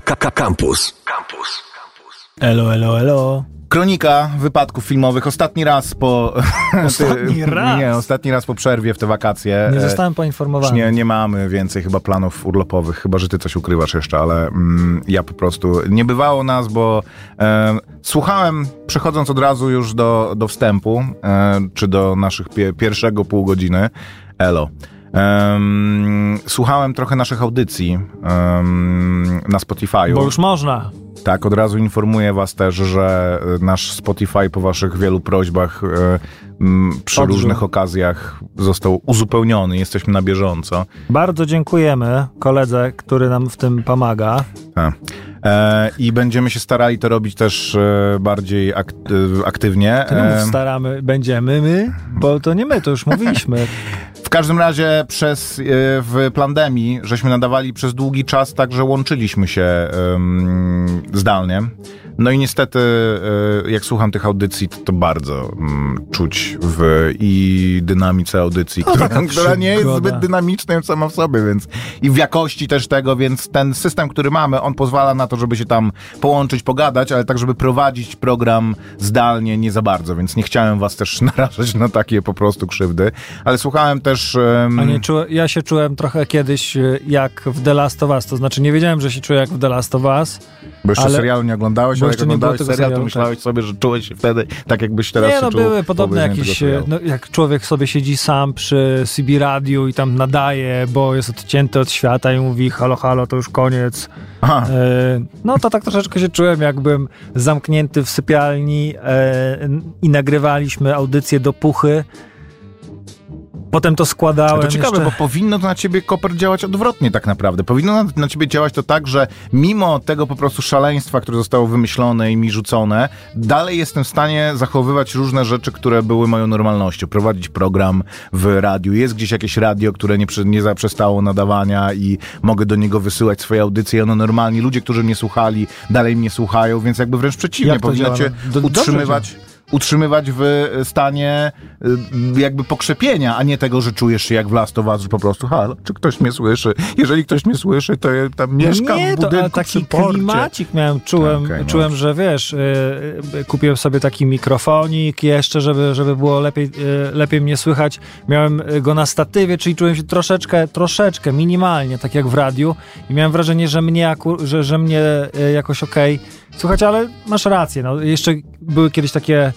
Campus. Campus. Elo, elo, elo. Kronika wypadków filmowych. Ostatni raz po... Ostatni raz? Nie, ostatni raz po przerwie w te wakacje. Nie zostałem poinformowany. Nie, nie mamy więcej chyba planów urlopowych, chyba że ty coś ukrywasz jeszcze, ale mm, ja po prostu nie bywało nas, bo e, słuchałem, przechodząc od razu już do, do wstępu, e, czy do naszych pie, pierwszego pół godziny, elo. Em, słuchałem trochę naszych audycji em, na Spotify'u. Bo już można. Tak, od razu informuję was też, że e, nasz Spotify po waszych wielu prośbach e, m, przy Odżył. różnych okazjach został uzupełniony. Jesteśmy na bieżąco. Bardzo dziękujemy koledze, który nam w tym pomaga. Tak. E, I będziemy się starali to robić też e, bardziej e, aktywnie. E, mów staramy, będziemy my, bo to nie my, to już mówiliśmy. w każdym razie przez w pandemii żeśmy nadawali przez długi czas, także łączyliśmy się zdalnie. No i niestety, e, jak słucham tych audycji, to, to bardzo mm, czuć w i dynamice audycji, No, która, która nie jest zbyt dynamiczna sama w sobie, więc i w jakości też tego, więc ten system, który mamy, on pozwala na to, żeby się tam połączyć, pogadać, ale tak, żeby prowadzić program zdalnie nie za bardzo, więc nie chciałem was też narażać na takie po prostu krzywdy, ale słuchałem też... A nie czułem, ja się czułem trochę kiedyś y, jak w The Last of Us, to znaczy nie wiedziałem, że się czuję jak w The Last of Us. Bo jeszcze Ale- serialu nie oglądałeś, bo jak jeszcze nie było tego serial, to myślałeś sobie, że czułeś się wtedy tak, jakbyś teraz nie, no były po podobne jakieś, no, jak człowiek sobie siedzi sam przy CB radiu i tam nadaje, bo jest odcięty od świata i mówi halo, halo, to już koniec. Aha, E, no to tak troszeczkę się czułem, jakbym zamknięty w sypialni e, i nagrywaliśmy audycję do puchy. Potem to składałem. to ciekawe, jeszcze... bo powinno to na ciebie Koper działać odwrotnie tak naprawdę. Powinno na, na ciebie działać to tak, że mimo tego po prostu szaleństwa, które zostało wymyślone i mi rzucone, dalej jestem w stanie zachowywać różne rzeczy, które były moją normalnością. Prowadzić program w radiu. Jest gdzieś jakieś radio, które nie, nie zaprzestało nadawania i mogę do niego wysyłać swoje audycje ono normalnie, ludzie, którzy mnie słuchali, dalej mnie słuchają, więc jakby wręcz przeciwnie, powinno cię Do- utrzymywać utrzymywać w stanie y, jakby pokrzepienia, a nie tego, że czujesz się jak w Last of Us, że po prostu halo, czy ktoś mnie słyszy? Jeżeli ktoś mnie słyszy, to ja tam mieszkam nie, w budynku to taki porcie. klimacik miałem, czułem, Okej, no czułem dobrze. że wiesz, y, kupiłem sobie taki mikrofonik jeszcze, żeby, żeby było lepiej, lepiej mnie słychać. Miałem go na statywie, czyli czułem się troszeczkę, troszeczkę, minimalnie, tak jak w radiu i miałem wrażenie, że mnie, że, że mnie jakoś okej Słuchać, ale masz rację, no, jeszcze były kiedyś takie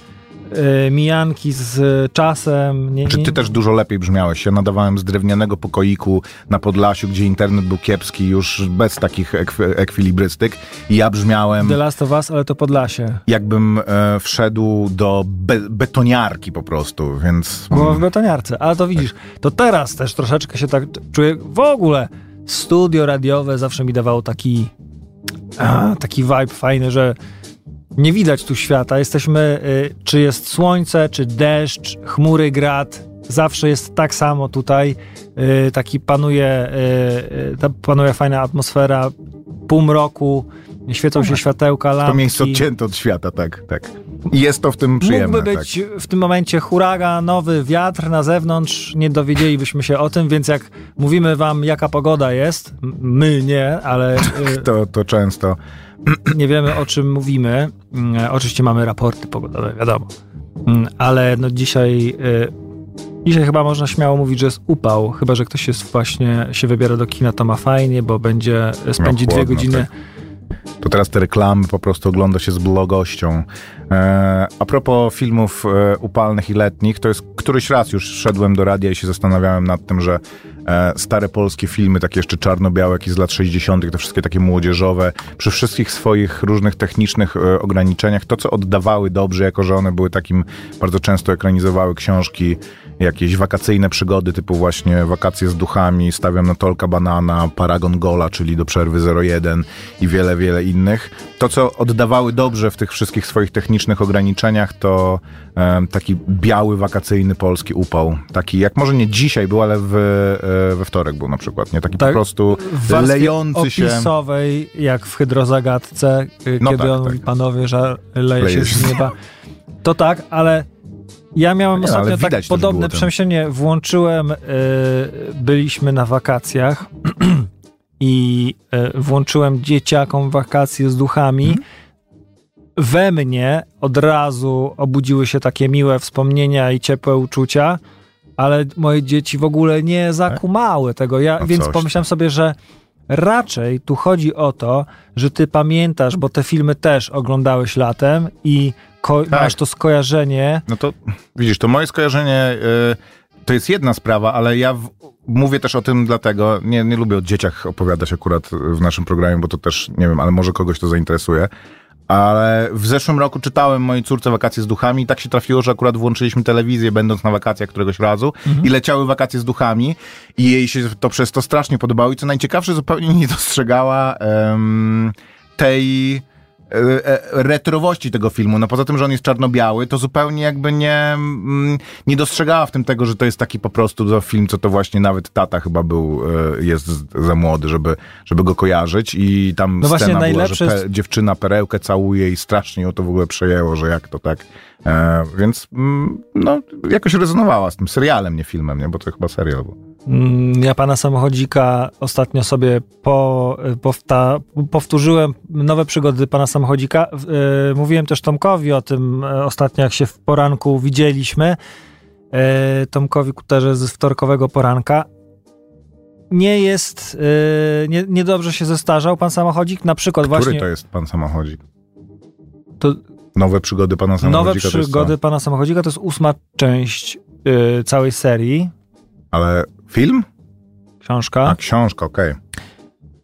mijanki z czasem. Nie, Czy nie, ty też dużo lepiej brzmiałeś? Ja nadawałem z drewnianego pokoiku na Podlasiu, gdzie internet był kiepski, już bez takich ekwi- ekwilibrystyk. I ja brzmiałem, The Last of Us, ale to Podlasie. jakbym e, wszedł do be- betoniarki po prostu, więc... Było w betoniarce, ale to widzisz, to teraz też troszeczkę się tak czuję. W ogóle studio radiowe zawsze mi dawało taki, a, taki vibe fajny, że nie widać tu świata. Jesteśmy, y, czy jest słońce, czy deszcz, chmury, grad. Zawsze jest tak samo tutaj. Y, taki panuje, y, panuje fajna atmosfera. Półmroku, świecą się światełka, To lampki. miejsce odcięte od świata, tak, tak. I jest to w tym przyjemne. Mógłby być tak. w tym momencie huragan, nowy wiatr na zewnątrz, nie dowiedzielibyśmy się o tym, więc jak mówimy wam, jaka pogoda jest, my nie, ale y, To, to często. nie wiemy o czym mówimy. Mm, Oczywiście mamy raporty pogodowe, wiadomo. Mm, Ale no dzisiaj, y, dzisiaj chyba można śmiało mówić, że jest upał, chyba że ktoś jest właśnie się wybiera do kina, to ma fajnie, bo będzie spędzi dwie chłodno, godziny. tak. To teraz te reklamy po prostu ogląda się z blogością. E, a propos filmów e, upalnych i letnich, to jest któryś raz już szedłem do radia i się zastanawiałem nad tym, że e, stare polskie filmy, takie jeszcze czarno-białe, jak i z lat 60., te wszystkie takie młodzieżowe, przy wszystkich swoich różnych technicznych e, ograniczeniach, to co oddawały dobrze, jako że one były takim, bardzo często ekranizowały książki, jakieś wakacyjne przygody, typu właśnie Wakacje z duchami, Stawiam na Tolka Banana, Paragon Gola, czyli do przerwy 01 i wiele, wiele innych. To, co oddawały dobrze w tych wszystkich swoich technicznych ograniczeniach, to em, taki biały, wakacyjny polski upał. Taki, jak może nie dzisiaj był, ale w, e, we wtorek był na przykład, nie? Taki Tak, po prostu lejący się... opisowej, jak w hydrozagadce, No kiedy tak, on tak. mówi, panowie, że leje Leje się z nieba. To tak, ale ja miałem Nie, ostatnio tak podobne ten- przemyślenie. Włączyłem, y, byliśmy na wakacjach i e, włączyłem dzieciakom wakacje z duchami, Mhm. we mnie od razu obudziły się takie miłe wspomnienia i ciepłe uczucia, ale moje dzieci w ogóle nie zakumały tego. Ja, No więc pomyślałem sobie, że raczej tu chodzi o to, że ty pamiętasz, bo te filmy też oglądałeś latem i ko- Tak. masz to skojarzenie. No to widzisz, to moje skojarzenie y, to jest jedna sprawa, ale ja w, mówię też o tym dlatego, nie, nie lubię o dzieciach opowiadać akurat w naszym programie, bo to też, nie wiem, ale może kogoś to zainteresuje. Ale w zeszłym roku czytałem mojej córce wakacje z duchami i tak się trafiło, że akurat włączyliśmy telewizję, będąc na wakacjach któregoś razu i leciały wakacje z duchami i jej się to przez to strasznie podobało i co najciekawsze, zupełnie nie dostrzegała em, tej retrowości tego filmu. No poza tym, że on jest czarno-biały, to zupełnie jakby nie, mm, nie dostrzegała w tym tego, że to jest taki po prostu film, co to właśnie nawet tata chyba był, e, jest za młody, żeby, żeby go kojarzyć i tam No scena była, że pe, dziewczyna perełkę całuje i strasznie ją to w ogóle przejęło, że jak to tak. E, więc mm, no, jakoś rezonowała z tym serialem, nie filmem, nie? Bo to chyba serial był. Mm, Ja pana samochodzika ostatnio sobie po, powta, powtórzyłem nowe przygody pana samochodzika. E, Mówiłem też Tomkowi o tym e, ostatnio, jak się w poranku widzieliśmy. Tomkowi Kuterze z wtorkowego poranka. Nie jest, nie, niedobrze się zestarzał pan samochodzik. Na przykład Który właśnie to jest pan samochodzik? To- Nowe przygody pana samochodzika? nowe przygody pana samochodzika to jest ósma część całej serii. Ale film? Książka. A, książka, okej.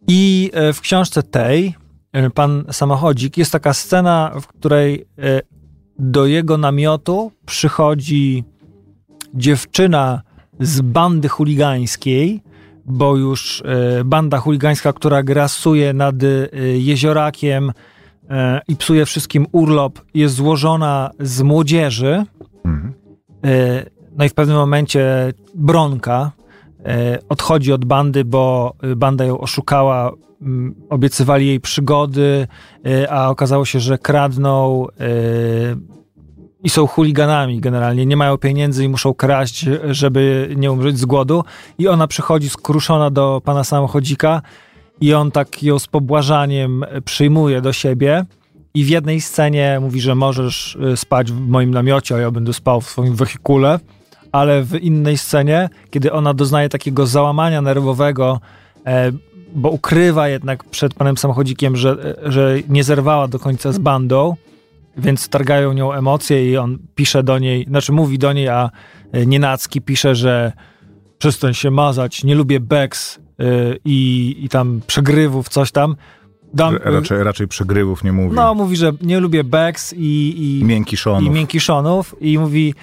I e, w książce tej, e, pan samochodzik, jest taka scena, w której e, do jego namiotu przychodzi dziewczyna z bandy chuligańskiej, bo już banda chuligańska, która grasuje nad jeziorakiem i psuje wszystkim urlop, jest złożona z młodzieży. Mhm. No i w pewnym momencie Bronka e, odchodzi od bandy, bo banda ją oszukała, mm, obiecywali jej przygody, e, a okazało się, że kradną e, i są chuliganami generalnie. Nie mają pieniędzy i muszą kraść, żeby nie umrzeć z głodu. I ona przychodzi skruszona do pana samochodzika i on tak ją z pobłażaniem przyjmuje do siebie. I w jednej scenie mówi, że możesz spać w moim namiocie, a ja będę spał w swoim wehikule. Ale w innej scenie, kiedy ona doznaje takiego załamania nerwowego, e, bo ukrywa jednak przed panem samochodzikiem, że, e, że nie zerwała do końca z bandą, więc targają nią emocje i on pisze do niej, znaczy mówi do niej, a e, Nienacki pisze, że przestań się mazać, nie lubię beks y, i, i tam przegrywów, coś tam. Dam, Raczej, raczej przegrywów nie mówi. no, mówi, że nie lubię beks i, i, Miękiszonów. i miękiszonów i mówi,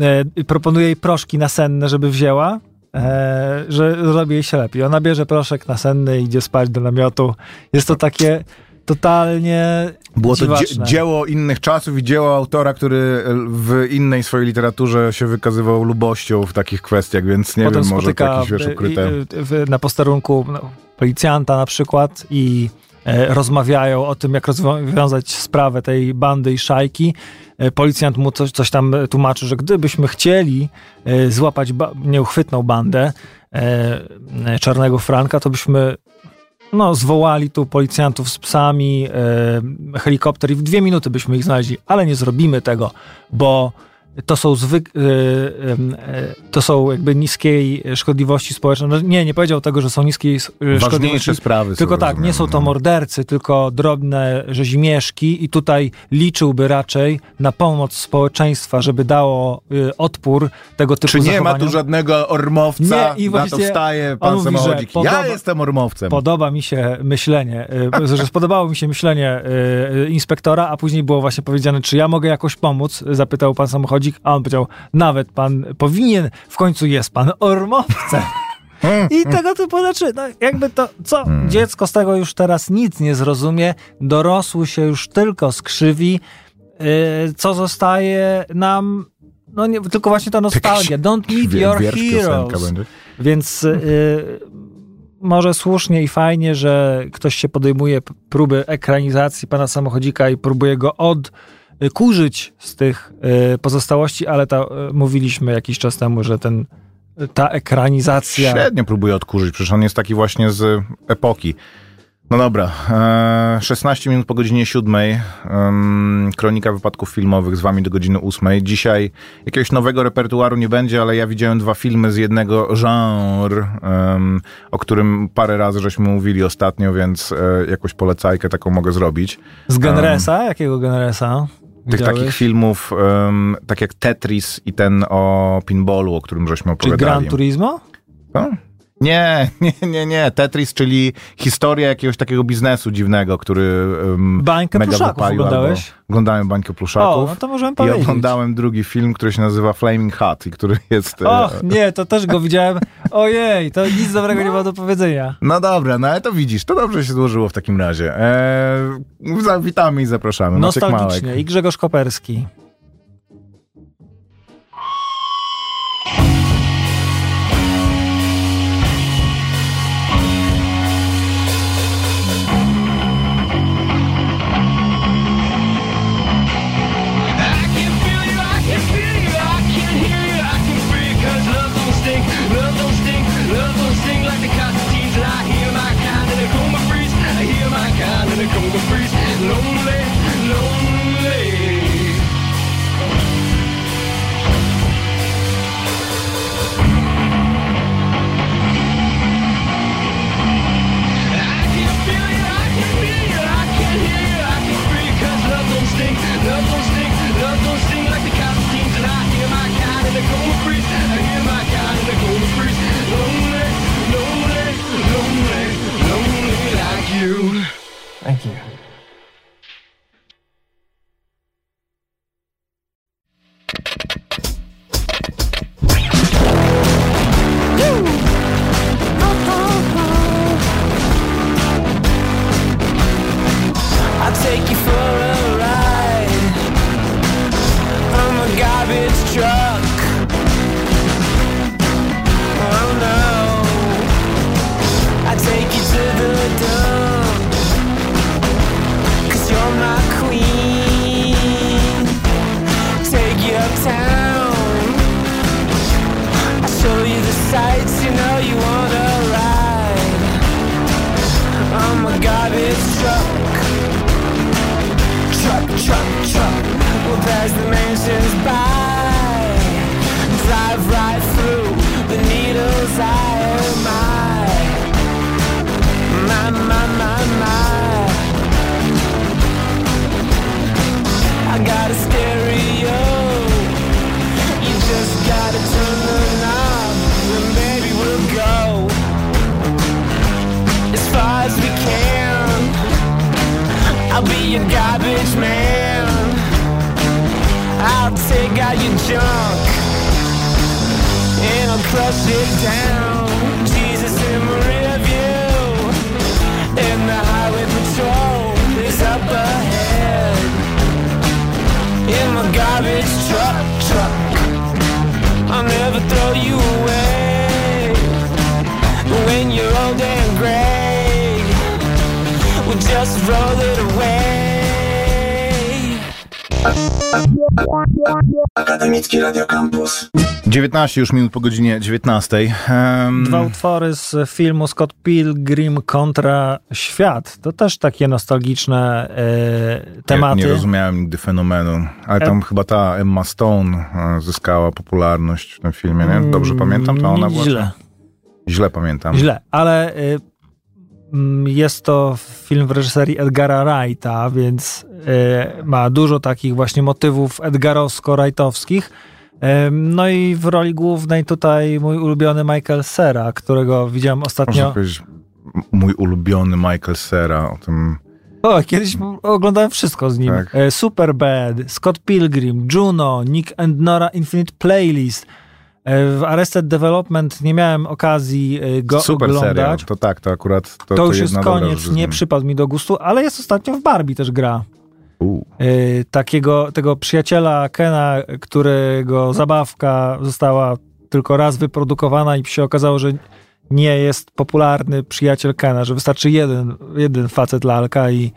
e, proponuje jej proszki nasenne, żeby wzięła, e, że zrobi jej się lepiej. Ona bierze proszek nasenny i idzie spać do namiotu. Jest to takie totalnie Było to dzie- dzieło innych czasów i dzieło autora, który w innej swojej literaturze się wykazywał lubością w takich kwestiach, więc nie Potem wiem, może to jakieś wiesz, e, ukryte... i, e, w, na posterunku no, policjanta na przykład i e, rozmawiają o tym, jak rozwiązać sprawę tej bandy i szajki. E, policjant mu coś, coś tam tłumaczy, że gdybyśmy chcieli e, złapać ba- nieuchwytną bandę e, e, Czarnego Franka, to byśmy no, zwołali tu policjantów z psami, e, helikopter i w dwie minuty byśmy ich znaleźli, ale nie zrobimy tego, bo to są zwyk, e, em, e, to są jakby niskiej szkodliwości społecznej. No, nie, nie powiedział tego, że są niskiej szkodliwości. Ważniejsze sprawy Tylko tak, rozumiem, nie są to no. mordercy, tylko drobne rzezimieszki i tutaj liczyłby raczej na pomoc społeczeństwa, żeby dało y, odpór tego typu Czy nie ma tu żadnego ormowca? Nie, i na to wstaje pan mówi, samochodzik. podoba- Ja jestem ormowcem. Podoba mi się myślenie, y, że spodobało mi się myślenie y, y, inspektora, a później było właśnie powiedziane, czy ja mogę jakoś pomóc, zapytał pan samochodzik, a on powiedział, nawet pan powinien, w końcu jest pan ormowcem. I tego typu rzeczy, no jakby to, co, dziecko z tego już teraz nic nie zrozumie, dorosły się już tylko skrzywi, y, co zostaje nam, no nie, tylko właśnie ta nostalgia, don't meet your heroes. Więc y, może słusznie i fajnie, że ktoś się podejmuje próby ekranizacji pana samochodzika i próbuje go odkurzyć z tych y, pozostałości, ale to y, mówiliśmy jakiś czas temu, że ten ta ekranizacja. Średnio próbuje odkurzyć, przecież on jest taki właśnie z epoki. No dobra, e, 16 minut po godzinie 7. em, kronika wypadków filmowych z wami do godziny 8. Dzisiaj jakiegoś nowego repertuaru nie będzie, ale ja widziałem dwa filmy z jednego genre, o którym parę razy żeśmy mówili ostatnio, więc e, jakąś polecajkę taką mogę zrobić. Z Genresa? Jakiego Genresa? Tych Widziałeś? takich filmów, em, tak jak Tetris i ten o pinballu, o którym żeśmy Czy opowiadali. Gran Turismo? Co? Nie, nie, nie, nie. Tetris, czyli historia jakiegoś takiego biznesu dziwnego, który um, Bańkę mega pluszaków wypalił. oglądałeś? Oglądałem bańkę pluszaków. O, no to możemy I powiedzieć. oglądałem drugi film, który się nazywa Flaming Hot i który jest... e, Och, nie, to też go widziałem. Ojej, to nic dobrego nie ma do powiedzenia. No dobra, no ale to widzisz, to dobrze się złożyło w takim razie. Eee, witamy i zapraszamy. Nostalgicznie. I Grzegorz Koperski. Take out your junk and I'll crush it down. Jesus in my rear view, and the highway patrol is up ahead. In my garbage truck, truck. I'll never throw you away when you're old and gray. We'll just roll it away. Akademicki Radio Campus. 19 już minut po godzinie 19. Em, Dwa utwory z filmu Scott Pilgrim kontra Świat. To też takie nostalgiczne e, tematy. Nie, nie rozumiałem nigdy fenomenu, ale tam chyba ta Emma Stone e, zyskała popularność w tym filmie, nie? Dobrze pamiętam? To ona była? Mm, Źle. Źle pamiętam. Źle, ale y, mm, jest to film w reżyserii Edgara Wrighta, więc y, ma dużo takich właśnie motywów edgarowsko-wrightowskich. Ym, No i w roli głównej tutaj mój ulubiony Michael Cera, którego widziałem Można ostatnio. powiedzieć, mój ulubiony Michael Cera o tym... O, kiedyś oglądałem wszystko z nim. Tak. E, Superbad, Scott Pilgrim, Juno, Nick and Nora Infinite Playlist. E, W Arrested Development nie miałem okazji e, go Super oglądać. To tak, to akurat... To, To, to już jest koniec, nie przypadł mi do gustu, ale jest ostatnio w Barbie też gra. Yy, takiego, tego przyjaciela Kena, którego zabawka została tylko raz wyprodukowana i się okazało, że nie jest popularny przyjaciel Kena, że wystarczy jeden, jeden facet lalka i e,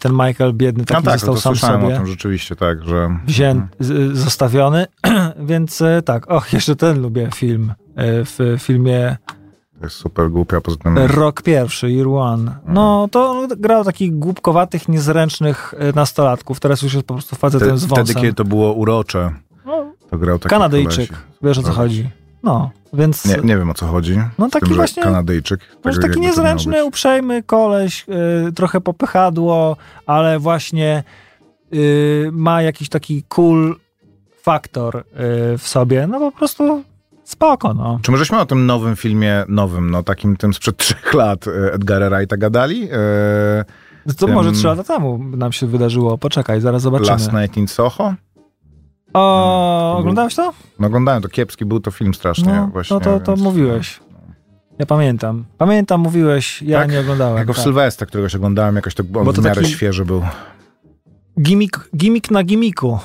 ten Michael biedny taki no tak, został to sam słyszałem sobie o tym rzeczywiście, tak, że... wzię- z- zostawiony, więc e, tak, och, jeszcze ten lubię film, e, w filmie To jest super głupia, poza tym... Rok pierwszy, Year One. No, to grał takich głupkowatych, niezręcznych e, nastolatków, teraz już jest po prostu facetem Wtedy, z wąsem. wtedy, kiedy to było urocze, No, to grał taki Kanadyjczyk, wiesz o co chodzi. No, więc... Nie, nie wiem o co chodzi. No taki tym, właśnie- Kanadyjczyk. Może tak taki to miało niezręczny, uprzejmy koleś, y, trochę popychadło, ale właśnie y, ma jakiś taki cool faktor y, w sobie. No po prostu spoko, no. Czy my żeśmy o tym nowym filmie, nowym, no takim tym sprzed trzech lat e, Edgara Wrighta gadali? E, To Tym- może trzy lata temu nam się wydarzyło. Poczekaj, zaraz zobaczymy. Last Night in Soho? O, był- oglądałeś to? No oglądałem, to kiepski był to film strasznie No, właśnie. no to, to więc- mówiłeś. Ja pamiętam. Pamiętam, mówiłeś, ja Tak? nie oglądałem. Jako w tak. Sylwestra, któregoś oglądałem, jakoś to on Bo to w miarę taki- świeży był. Gimik, gimik na gimiku.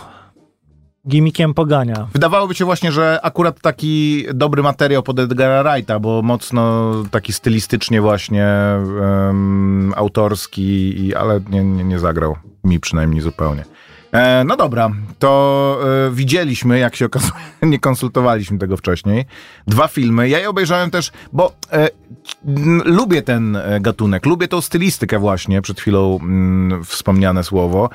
Gimikiem pogania. Wydawałoby się właśnie, że akurat taki dobry materiał pod Edgara Wrighta, bo mocno taki stylistycznie właśnie em, autorski, ale nie, nie, nie zagrał mi przynajmniej zupełnie. E, no dobra, to e, widzieliśmy, jak się okazuje, nie konsultowaliśmy tego wcześniej. Dwa filmy. Ja je obejrzałem też, bo e, lubię ten gatunek, lubię tą stylistykę właśnie, przed chwilą mm, wspomniane słowo.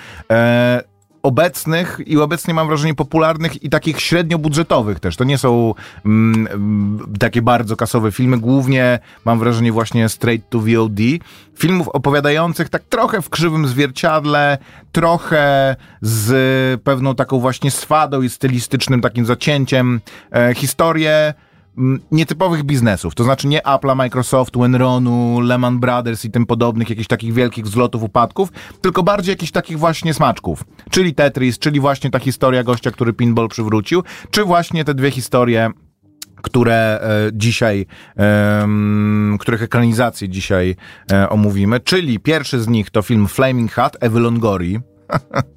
Obecnych i obecnie mam wrażenie popularnych i takich średnio budżetowych też. To nie są mm, mm, takie bardzo kasowe filmy, głównie mam wrażenie właśnie straight to VOD. Filmów opowiadających tak trochę w krzywym zwierciadle, trochę z pewną taką właśnie swadą i stylistycznym takim zacięciem e, historię nietypowych biznesów, to znaczy nie Apple'a, Microsoftu, Enronu, Lehman Brothers i tym podobnych jakichś takich wielkich wzlotów, upadków, tylko bardziej jakichś takich właśnie smaczków, czyli Tetris, czyli właśnie ta historia gościa, który pinball przywrócił, czy właśnie te dwie historie które e, dzisiaj, em, których ekranizację dzisiaj e, omówimy, czyli pierwszy z nich to film Flaming Hat, Ewy Longorii,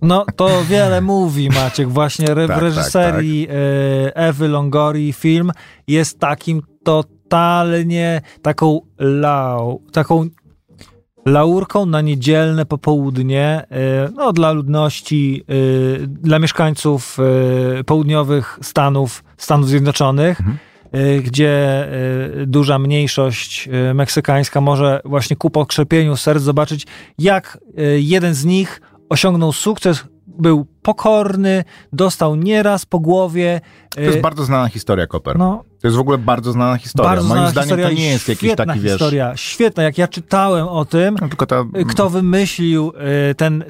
No to wiele mówi Maciek. Właśnie re- Tak, w reżyserii e, Ewy Longori film jest takim totalnie taką lau, taką laurką na niedzielne popołudnie e, no, dla ludności, e, dla mieszkańców południowych Stanów, Stanów Zjednoczonych. Mhm. Gdzie duża mniejszość meksykańska może właśnie ku pokrzepieniu serc zobaczyć, jak jeden z nich osiągnął sukces, był pokorny, dostał nieraz po głowie. To jest bardzo znana historia, Koper. no, To jest w ogóle bardzo znana historia. bardzo Moim znana zdaniem historia to nie jest jakiś taki, wiesz... historia, świetna. Jak ja czytałem o tym, No, ta... y, kto wymyślił y, ten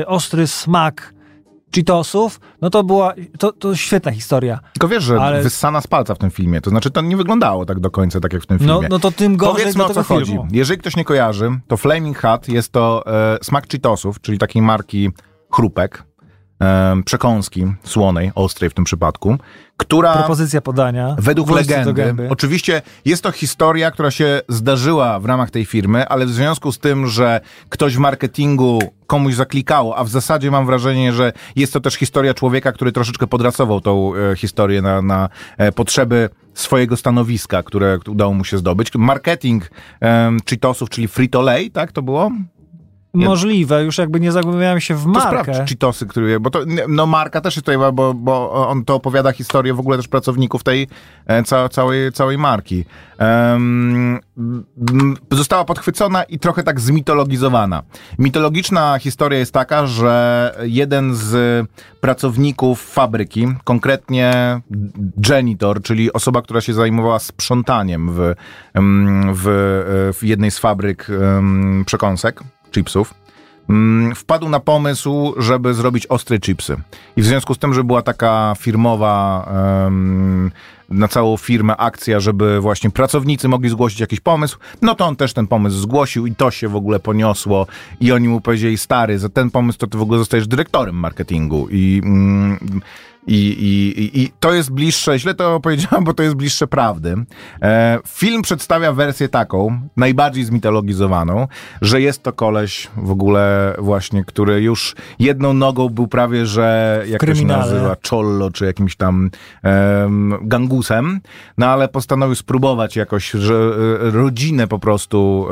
y, ostry smak Cheetosów, no to była, to, to świetna historia. Tylko wiesz, że ale- wyssana z palca w tym filmie. To znaczy, to nie wyglądało tak do końca, tak jak w tym filmie. No, no to tym gorzej Powiedzmy o co chodzi. filmu. Jeżeli ktoś nie kojarzy, to Flaming Hat jest to e, smak Cheetosów, czyli takiej marki chrupek, przekąski słonej, ostrej w tym przypadku, która... Propozycja podania. Według legendy. Oczywiście jest to historia, która się zdarzyła w ramach tej firmy, ale w związku z tym, że ktoś w marketingu komuś zaklikało, a w zasadzie mam wrażenie, że jest to też historia człowieka, który troszeczkę podrasował tą e, historię na, na e, potrzeby swojego stanowiska, które udało mu się zdobyć. Marketing e, Cheetosów, czyli Frito-Lay, tak to było? Możliwe, już jakby nie zagłębiałem się w To markę. sprawdź Cheetosy, który, bo to, no Marka też jest tutaj, bo, bo on to opowiada historię w ogóle też pracowników tej e, ca, całej, całej marki. Została podchwycona i trochę tak zmitologizowana. Mitologiczna historia jest taka, że jeden z pracowników fabryki, konkretnie janitor, czyli osoba, która się zajmowała sprzątaniem w, w, w jednej z fabryk przekąsek, chipsów, mm, wpadł na pomysł, żeby zrobić ostre chipsy. I w związku z tym, że była taka firmowa na całą firmę akcja, żeby właśnie pracownicy mogli zgłosić jakiś pomysł, no to on też ten pomysł zgłosił i to się w ogóle poniosło i oni mu powiedzieli, stary, za ten pomysł to ty w ogóle zostajesz dyrektorem marketingu i... Mm, i, i, i, to jest bliższe, źle to powiedziałem, bo to jest bliższe prawdy. E, film przedstawia wersję taką, najbardziej zmitologizowaną, że jest to koleś w ogóle właśnie, który już jedną nogą był prawie, że jak to się nazywa, czollo, czy jakimś tam em, gangusem no ale postanowił spróbować jakoś że, e, rodzinę po prostu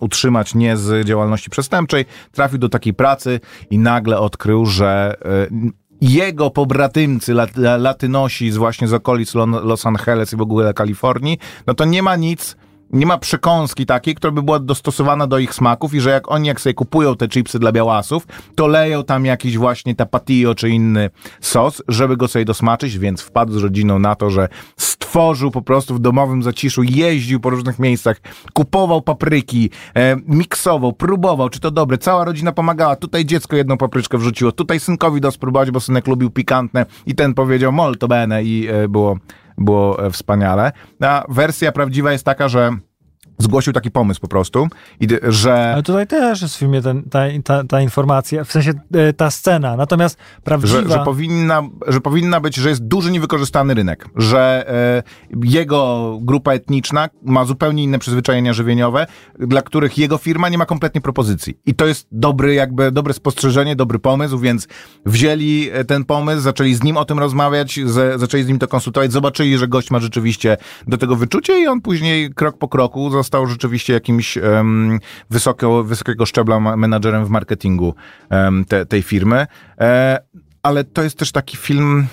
utrzymać nie z działalności przestępczej. Trafił do takiej pracy i nagle odkrył, że e, jego pobratymcy, lat, latynosi z właśnie z okolic Los Angeles i w ogóle Kalifornii, no to nie ma nic, nie ma przekąski takiej, która by była dostosowana do ich smaków i że jak oni jak sobie kupują te chipsy dla białasów, to leją tam jakiś właśnie tapatio czy inny sos, żeby go sobie dosmaczyć, więc wpadł z rodziną na to, że stworzył po prostu w domowym zaciszu, jeździł po różnych miejscach, kupował papryki, e, miksował, próbował, czy to dobre, cała rodzina pomagała, tutaj dziecko jedną papryczkę wrzuciło, tutaj synkowi do spróbować, bo synek lubił pikantne. I ten powiedział molto bene i e, było było e, wspaniale. A wersja prawdziwa jest taka, że zgłosił taki pomysł po prostu, że, Ale tutaj też jest w filmie ten, ta, ta, ta informacja, w sensie e, ta scena. Natomiast prawdziwa... że, że, powinna, że powinna być, że jest duży niewykorzystany rynek, że e, jego grupa etniczna ma zupełnie inne przyzwyczajenia żywieniowe, dla których jego firma nie ma kompletnie propozycji. I to jest dobry, jakby, dobre spostrzeżenie, dobry pomysł, więc wzięli e, ten pomysł, zaczęli z nim o tym rozmawiać, z, zaczęli z nim to konsultować, zobaczyli, że gość ma rzeczywiście do tego wyczucie i on później krok po kroku został rzeczywiście jakimś em, wysoko, wysokiego szczebla menadżerem w marketingu em, te, tej firmy. E, ale to jest też taki film.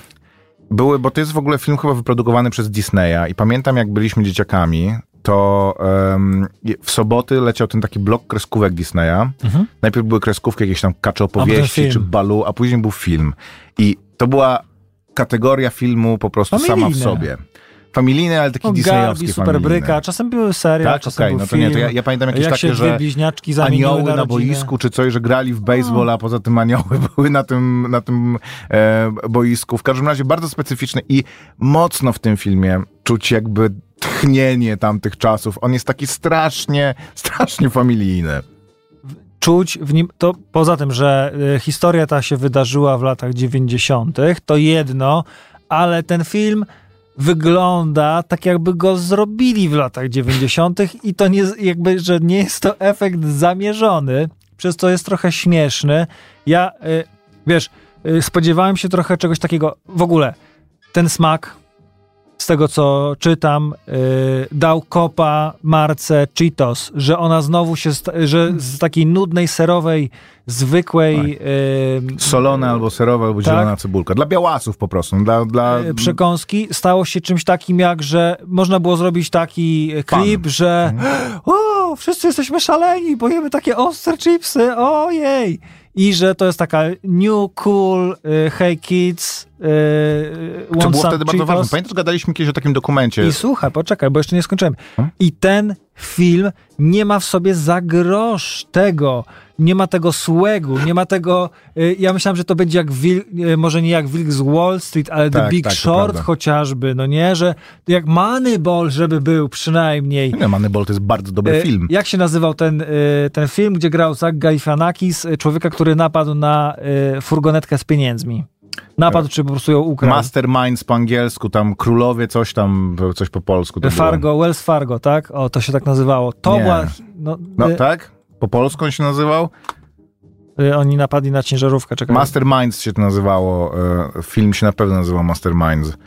Były, bo to jest w ogóle film chyba wyprodukowany przez Disneya i pamiętam jak byliśmy dzieciakami, to em, w soboty leciał ten taki blok kreskówek Disneya. Najpierw były kreskówki jakieś tam kacze opowieści czy balu, a później był film. I to była kategoria filmu po prostu sama w Familijne. sobie. Familijny, ale taki No, disneyowski Garbi, Super familijny. Bryka, czasem były serial, Tak, czasem był no to nie, to film. ja, ja pamiętam jakieś jak takie, że bliźniaczki anioły na, na, boisku czy coś, że grali w baseball, a poza tym anioły były na tym, na tym e, boisku. W każdym razie bardzo specyficzny i mocno w tym filmie czuć jakby tchnienie tamtych czasów. On jest taki strasznie, strasznie familijny. czuć w nim, to poza tym, że y, historia ta się wydarzyła w latach 90., to jedno, ale ten film wygląda tak, jakby go zrobili w latach 90. i to nie, jakby, że nie jest to efekt zamierzony, przez co jest trochę śmieszny. Ja, y, wiesz, y, spodziewałem się trochę czegoś takiego, w ogóle, ten smak, z tego co czytam, y, dał kopa marce Cheetos, że ona znowu się, że z takiej nudnej, serowej, zwykłej y, Solone albo serowe, albo Tak. zielona cebulka. Dla białasów po prostu. Dla, dla... y, przekąski stało się czymś takim jak, że można było zrobić taki y, Pan. klip, że o, wszyscy jesteśmy szaleni, bo jemy takie ostre chipsy, ojej. I że to jest taka new cool, y, hey kids, y, Co want było wtedy bardzo ważne. Pamiętasz, gadaliśmy kiedyś o takim dokumencie. I słuchaj, poczekaj, bo jeszcze nie skończyłem. Hmm? I ten film nie ma w sobie za grosz tego, nie ma tego słegu, nie ma tego. y, Ja myślałem, że to będzie jak Wil, y, może nie jak Wilk z Wall Street, ale The Tak, Big tak, Short chociażby, no nie, że jak Moneyball, żeby był przynajmniej. Nie, Moneyball to jest bardzo dobry E, film. Jak się nazywał ten, ten film, gdzie grał Zach Galifianakis, człowieka, który napadł na furgonetkę z pieniędzmi? Napadł, czy po prostu ją ukradł? Masterminds po angielsku, tam królowie, coś tam, coś po polsku. To było. Fargo, Wells Fargo, tak? O, to się tak nazywało. To Nie. była... No, No e, tak? Po polsku on się nazywał? e, Oni napadli na ciężarówkę, czekaj. Masterminds się to nazywało. e, Film się na pewno nazywał Masterminds.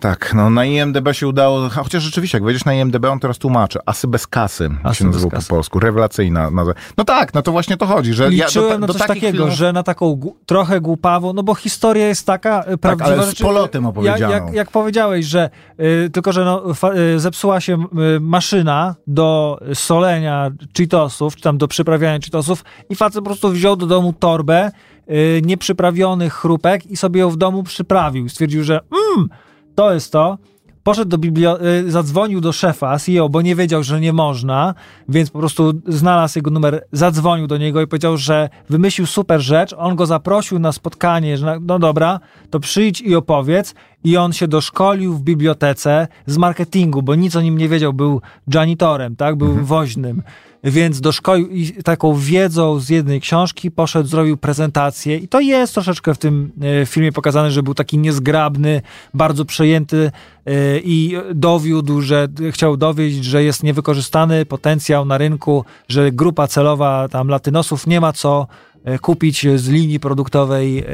Tak, no na IMDB się udało, a chociaż rzeczywiście, jak wejdziesz na IMDB, on teraz tłumaczy. Asy bez kasy Asy się kasy. po polsku. Rewelacyjna nazwa. No tak, no to właśnie to chodzi, że Liczyłem ja do, na do coś takiego, filmów... że na taką trochę głupawą, no bo historia jest taka e, prawdziwa. ale z rzeczy- polotem opowiedzianą. jak, jak powiedziałeś, że y, tylko, że no, fa, y, zepsuła się maszyna do solenia Cheetosów, czy tam do przyprawiania Cheetosów i facet po prostu wziął do domu torbę y, nieprzyprawionych chrupek i sobie ją w domu przyprawił. Stwierdził, że mm, to jest to. Poszedł do biblio... y, zadzwonił do szefa CEO, bo nie wiedział, że nie można, więc po prostu znalazł jego numer, zadzwonił do niego i powiedział, że wymyślił super rzecz, on go zaprosił na spotkanie, że no dobra, to przyjdź i opowiedz i on się doszkolił w bibliotece z marketingu, bo nic o nim nie wiedział, był janitorem, tak, był woźnym, więc doszkolił i taką wiedzą z jednej książki poszedł, zrobił prezentację. I to jest troszeczkę w tym e, filmie pokazane, że był taki niezgrabny, bardzo przejęty e, i dowiódł, że chciał dowieść, że jest niewykorzystany potencjał na rynku, że grupa celowa tam latynosów nie ma co e, kupić z linii produktowej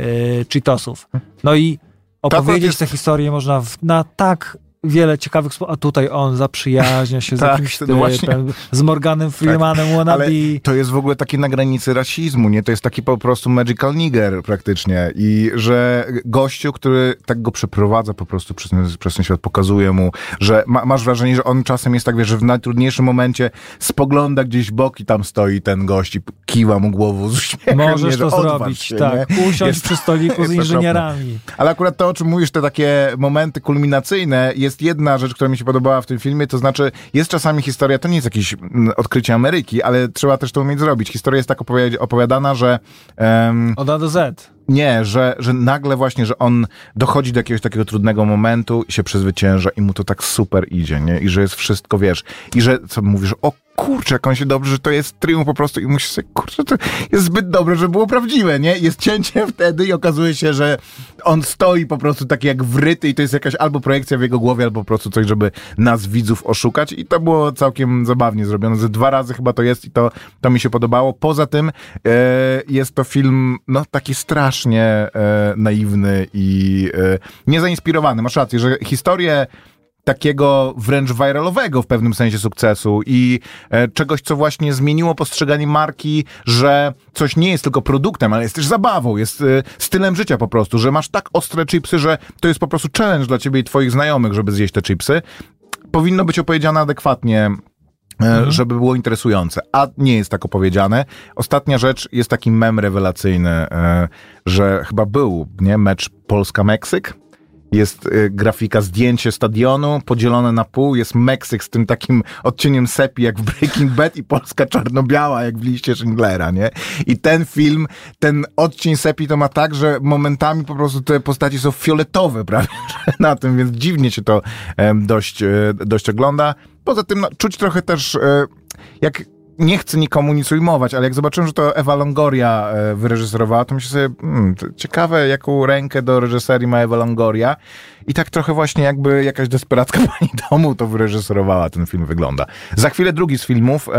Cheetosów. No i opowiedzieć tę historię można w, na tak wiele ciekawych a tutaj on zaprzyjaźnia się z Tak, jakimś no typem, właśnie. z Morganem Freemanem wannabe. Ale to jest w ogóle takie na granicy rasizmu, nie? To jest taki po prostu magical nigger praktycznie i że gościu, który tak go przeprowadza po prostu przez, ten- przez ten świat, pokazuje mu, że ma, masz wrażenie, że on czasem jest tak, wiesz, że w najtrudniejszym momencie spogląda gdzieś w bok i tam stoi ten gość i kiwa mu głową z uśmiechem. nie, Możesz że to zrobić, się, tak. nie? Usiąść Jest- przy stoliku z okropne. inżynierami. Ale akurat to, o czym mówisz, te takie momenty kulminacyjne, jest jedna rzecz, która mi się podobała w tym filmie, to znaczy jest czasami historia, to nie jest jakieś mm, odkrycie Ameryki, ale trzeba też to umieć zrobić. Historia jest tak opowiada- opowiadana, że em, Od A do Z. nie, że, że nagle właśnie, że on dochodzi do jakiegoś takiego trudnego momentu i się przezwycięża i mu to tak super idzie, nie? I że jest wszystko, wiesz, i że co mówisz, o kurczę, jak on się dobrze, że to jest triumf po prostu i musisz sobie, kurczę, to jest zbyt dobre, żeby było prawdziwe, nie? Jest cięcie wtedy i okazuje się, że on stoi po prostu taki jak wryty i to jest jakaś albo projekcja w jego głowie, albo po prostu coś, żeby nas widzów oszukać i to było całkiem zabawnie zrobione. Ze dwa razy chyba to jest i to, to mi się podobało. Poza tym e, jest to film, no taki strasznie e, naiwny i e, niezainspirowany. Masz rację, że historię takiego wręcz viralowego w pewnym sensie sukcesu i e, czegoś, co właśnie zmieniło postrzeganie marki, że coś nie jest tylko produktem, ale jest też zabawą, jest e, stylem życia po prostu, że masz tak ostre chipsy, że to jest po prostu challenge dla ciebie i twoich znajomych, żeby zjeść te chipsy. Powinno być opowiedziane adekwatnie e, żeby było interesujące, a nie jest tak opowiedziane. Ostatnia rzecz, jest taki mem rewelacyjny, e, że chyba był, nie, mecz Polska-Meksyk. Jest e, grafika, zdjęcie stadionu podzielone na pół, jest Meksyk z tym takim odcieniem sepi jak w Breaking Bad i Polska czarno-biała jak w liście Schindlera, nie? I ten film, ten odcień sepi to ma tak, że momentami po prostu te postaci są fioletowe prawie na tym, więc dziwnie się to dość, e, dość ogląda. Poza tym no, czuć trochę też, e, jak nie chcę nikomu nic ujmować, ale jak zobaczyłem, że to Ewa Longoria e, wyreżyserowała, to myślę sobie, hmm, ciekawe, jaką rękę do reżyserii ma Ewa Longoria. I tak trochę właśnie jakby jakaś desperacka pani domu to wyreżyserowała, ten film wygląda. Za chwilę drugi z filmów, um,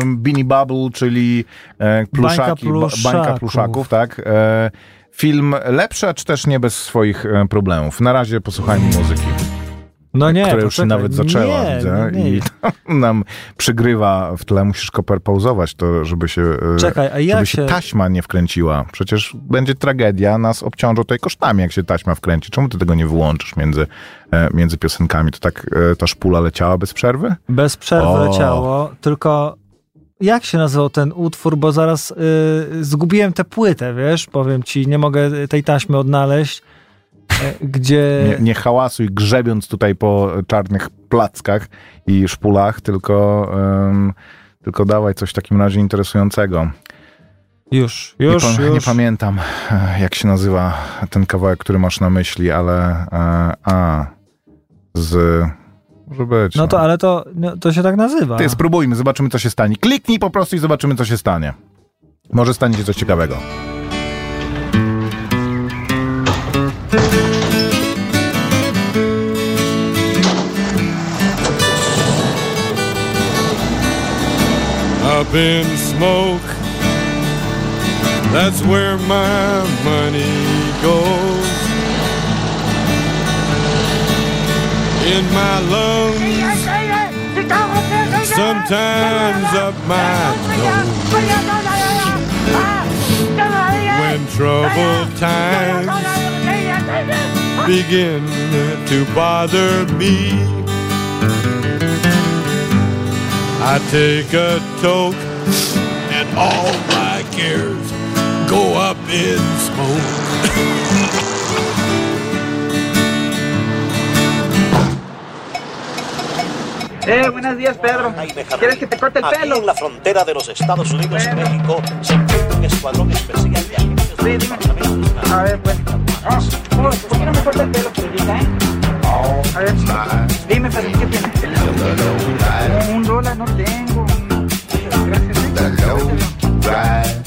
um, Beanie Bubble, czyli e, pluszaki, ba- pluszaków. bańka pluszaków, tak. E, film lepszy, czy też nie bez swoich e, problemów. Na razie posłuchajmy muzyki No nie, która już się nawet zaczęła, nie, widzę, nie, nie. i nam przygrywa w tle. Musisz koper pauzować to, żeby się, e, Czekaj, a żeby się się- taśma nie wkręciła. Przecież będzie tragedia, nas obciążą tutaj kosztami, jak się taśma wkręci. Czemu ty tego nie wyłączysz między, e, między piosenkami? To tak e, ta szpula leciała bez przerwy? Bez przerwy O. leciało, tylko jak się nazywał ten utwór, bo zaraz y, zgubiłem tę płytę, wiesz, powiem ci, nie mogę tej taśmy odnaleźć, gdzie... Nie, nie hałasuj, grzebiąc tutaj po czarnych plackach i szpulach, tylko, em, tylko dawaj coś w takim razie interesującego. Już, już, nie, pa- już. nie pamiętam, e, jak się nazywa ten kawałek, który masz na myśli, ale e, a z. Może być. No to, ale to, no, to się tak nazywa. Ty spróbujmy, zobaczymy, co się stanie. Kliknij po prostu i zobaczymy, co się stanie. Może stanie się coś ciekawego. Up in smoke, that's where my money goes. In my lungs, sometimes up my nose. When troubled times begin to bother me. I take a toke and all my cares go up in smoke. Eh, buenos días, Pedro. ¿Quieres que te corte el Aquí pelo? en la frontera de los Estados Unidos y. México se encuentra un escuadrón especial de agentes Sí, del dime. Departamento A ver, pues. Ah, ¿por por qué no me corta el pelo, eh? A ver, dime, Pedro, ¿qué tienes? Un dólar no tengo. Gracias.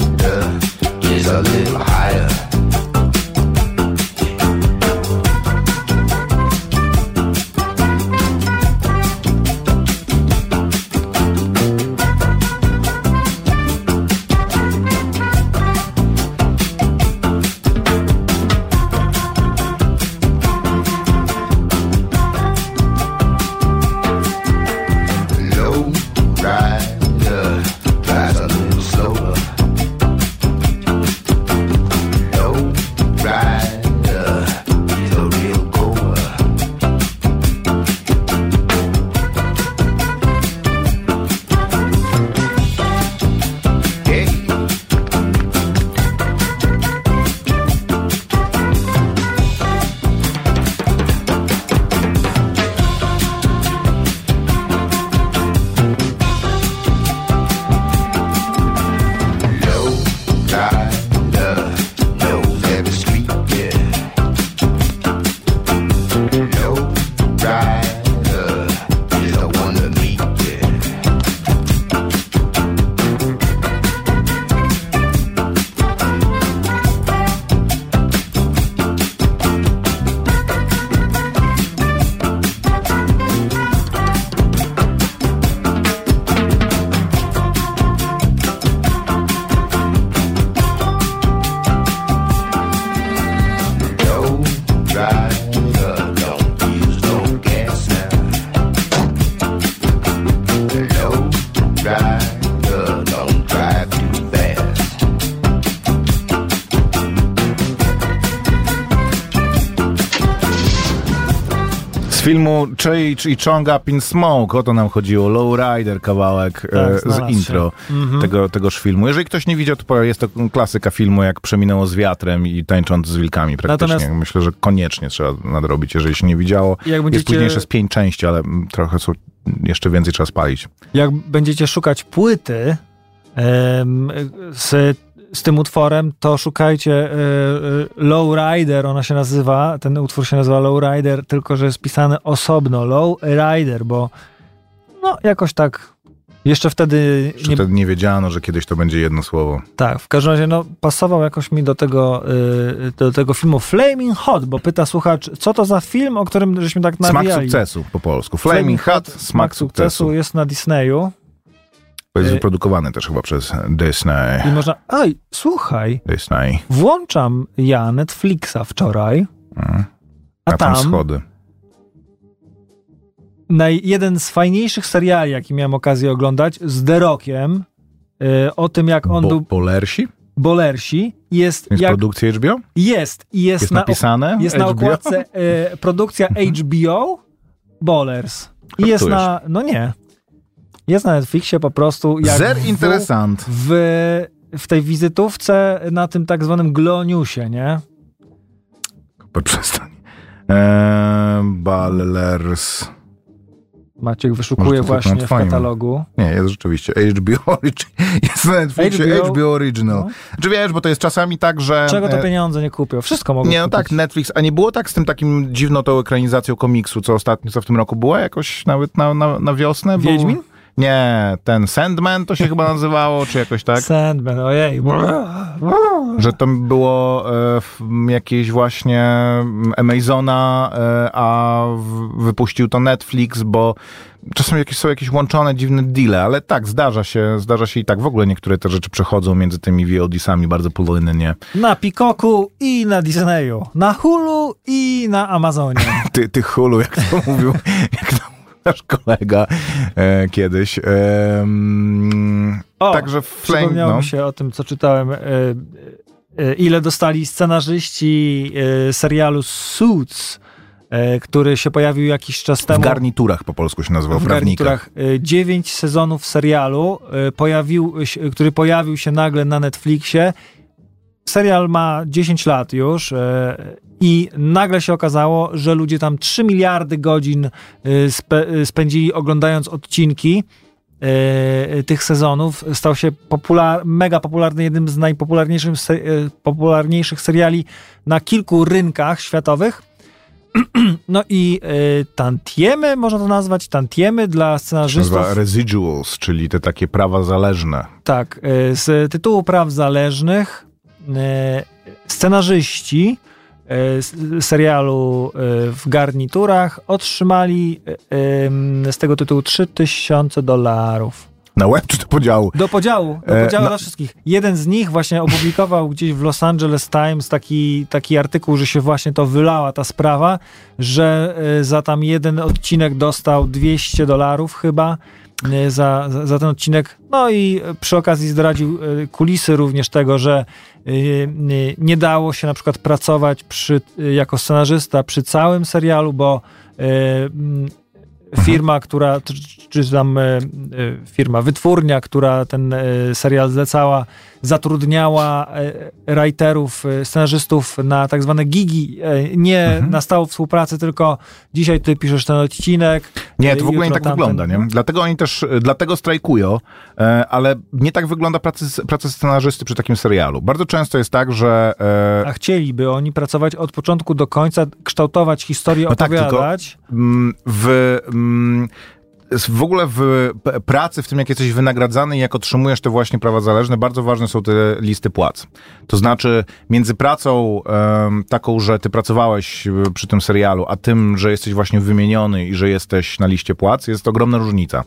Filmu Czyli i Chong Up in Smoke, o to nam chodziło. Lowrider kawałek e, z intro. Mhm. tego, tegoż filmu. Jeżeli ktoś nie widział, to jest to klasyka filmu, jak przeminęło z wiatrem i tańcząc z wilkami praktycznie. Natomiast- Myślę, że koniecznie trzeba nadrobić, jeżeli się nie widziało. Jak Jest będziecie- późniejsze z pięć części, ale trochę są, jeszcze więcej trzeba spalić. Jak będziecie szukać płyty z, z tym utworem, to szukajcie e, e, Lowrider, ona się nazywa, ten utwór się nazywa Lowrider, tylko że jest pisany osobno, Lowrider, bo no jakoś tak jeszcze wtedy Jeszcze nie, wtedy nie wiedziano, że kiedyś to będzie jedno słowo. tak, w każdym razie no, pasował jakoś mi do tego, y, do tego filmu Flaming Hot, bo pyta słuchacz, co to za film, o którym żeśmy tak Smak nawijali. sukcesu po polsku. Flaming Hot, smak sukcesu. jest na Disneyu To jest wyprodukowany też chyba przez Disney. i można, oj, słuchaj, Disney. włączam ja Netflixa wczoraj, Mm. a A tam tam schody. na jeden z fajniejszych seriali, jaki miałem okazję oglądać, z The Rockiem, y, o tym jak on Bo, był Bolersi? bolersi, jest, Jest jak, produkcja HBO? jest i jest, Jest na, napisane? jest na HBO? okładce y, produkcja HBO Bowlers. I jest na, no nie, jest na Netflixie po prostu jak Zer interesant. w, w tej wizytówce na tym tak zwanym Gloniusie, nie? Przestań. Eee, Ballers. Maciek wyszukuje właśnie w katalogu. Nie, jest rzeczywiście HBO Origin. Jest na Netflixie HBO. HBO, Original. No. Czy wiesz, bo to jest czasami tak, że... Czego to e, pieniądze nie kupią? Wszystko mogą Nie, no kupić. tak, Netflix, a nie było tak z tym takim dziwną tą ekranizacją komiksu, co ostatnio, co w tym roku było? Jakoś nawet na, na, na wiosnę? Był- Wiedźmin? Nie, ten Sandman to się chyba nazywało, czy jakoś tak? Sandman, ojej. Że to było e, w- jakieś właśnie Amazona, e, a w, wypuścił to Netflix, bo czasem jakieś, są jakieś łączone dziwne deale, ale tak, zdarza się, zdarza się i tak. W ogóle niektóre te rzeczy przechodzą między tymi VOD-sami bardzo płynnie. Na Peacocku i na Disneyu. Na Hulu i na Amazonie. Ty, ty hulu, jak to mówił, jak to nasz kolega e, kiedyś. E, O, Także Flame, Przypomniało no. mi się o tym, co czytałem. e, e, ile dostali scenarzyści e, serialu Suits, e, który się pojawił jakiś czas w temu. garniturach po polsku się nazywał, w garniturach. E, Dziewięć sezonów serialu, e, pojawił, który pojawił się nagle na Netflixie. Serial ma 10 lat już e, i nagle się okazało, że ludzie tam 3 miliardy godzin e, spe, e, spędzili oglądając odcinki tych sezonów. Stał się popular, mega popularny, jednym z najpopularniejszych popularniejszych seriali na kilku rynkach światowych. No i e, tantiemy, można to nazwać, tantiemy dla scenarzystów. nazywa residuals, czyli te takie prawa zależne. Tak, e, z tytułu praw zależnych scenarzyści e, serialu e, w garniturach otrzymali e, z tego tytułu 3000 dolarów. Na łeb czy do podziału? Do podziału, do E, podziału no- dla wszystkich. Jeden z nich właśnie opublikował gdzieś w Los Angeles Times taki, taki artykuł, że się właśnie to wylała ta sprawa, że e, za tam jeden odcinek dostał 200 dolarów chyba e, za, za, za ten odcinek. No i e, przy okazji zdradził e, kulisy również tego, że e, e, nie dało się na przykład pracować przy, e, jako scenarzysta przy całym serialu, bo e, mm, firma, która, czy, tam e, e, firma, wytwórnia, która ten e, serial zlecała, zatrudniała e, writerów, e, scenarzystów na tak zwane gigi, e, nie Mhm. na stałą współpracę, tylko dzisiaj ty piszesz ten odcinek. Nie, to w ogóle nie tak tamten. wygląda, nie? Dlatego oni też, dlatego strajkują, ale nie tak wygląda praca, praca scenarzysty przy takim serialu. Bardzo często jest tak, że A chcieliby oni pracować od początku do końca, kształtować historię, No tak, tylko- opowiadać. w, w ogóle w pracy, w tym jak jesteś wynagradzany i jak otrzymujesz te właśnie prawa zależne, bardzo ważne są te listy płac. To znaczy między pracą taką, że ty pracowałeś e, przy tym serialu, a tym, że jesteś właśnie wymieniony i że jesteś na liście płac, jest ogromna różnica.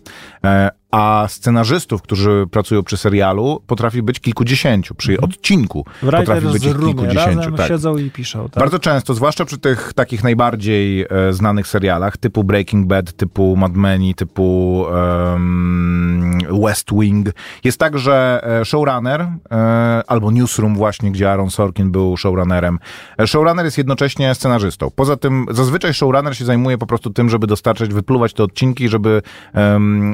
A scenarzystów, którzy pracują przy serialu, potrafi być kilkudziesięciu. Przy odcinku W potrafi być ich kilkudziesięciu. razem Tak. siedzą i piszą. Tak? Bardzo często, zwłaszcza przy tych takich najbardziej e, znanych serialach, typu Breaking Bad, typu Mad Men, typu West Wing, jest tak, że e, showrunner, e, albo Newsroom właśnie, gdzie Aaron Sorkin był showrunnerem, e, showrunner jest jednocześnie scenarzystą. Poza tym, zazwyczaj showrunner się zajmuje po prostu tym, żeby dostarczać, wypluwać te odcinki, żeby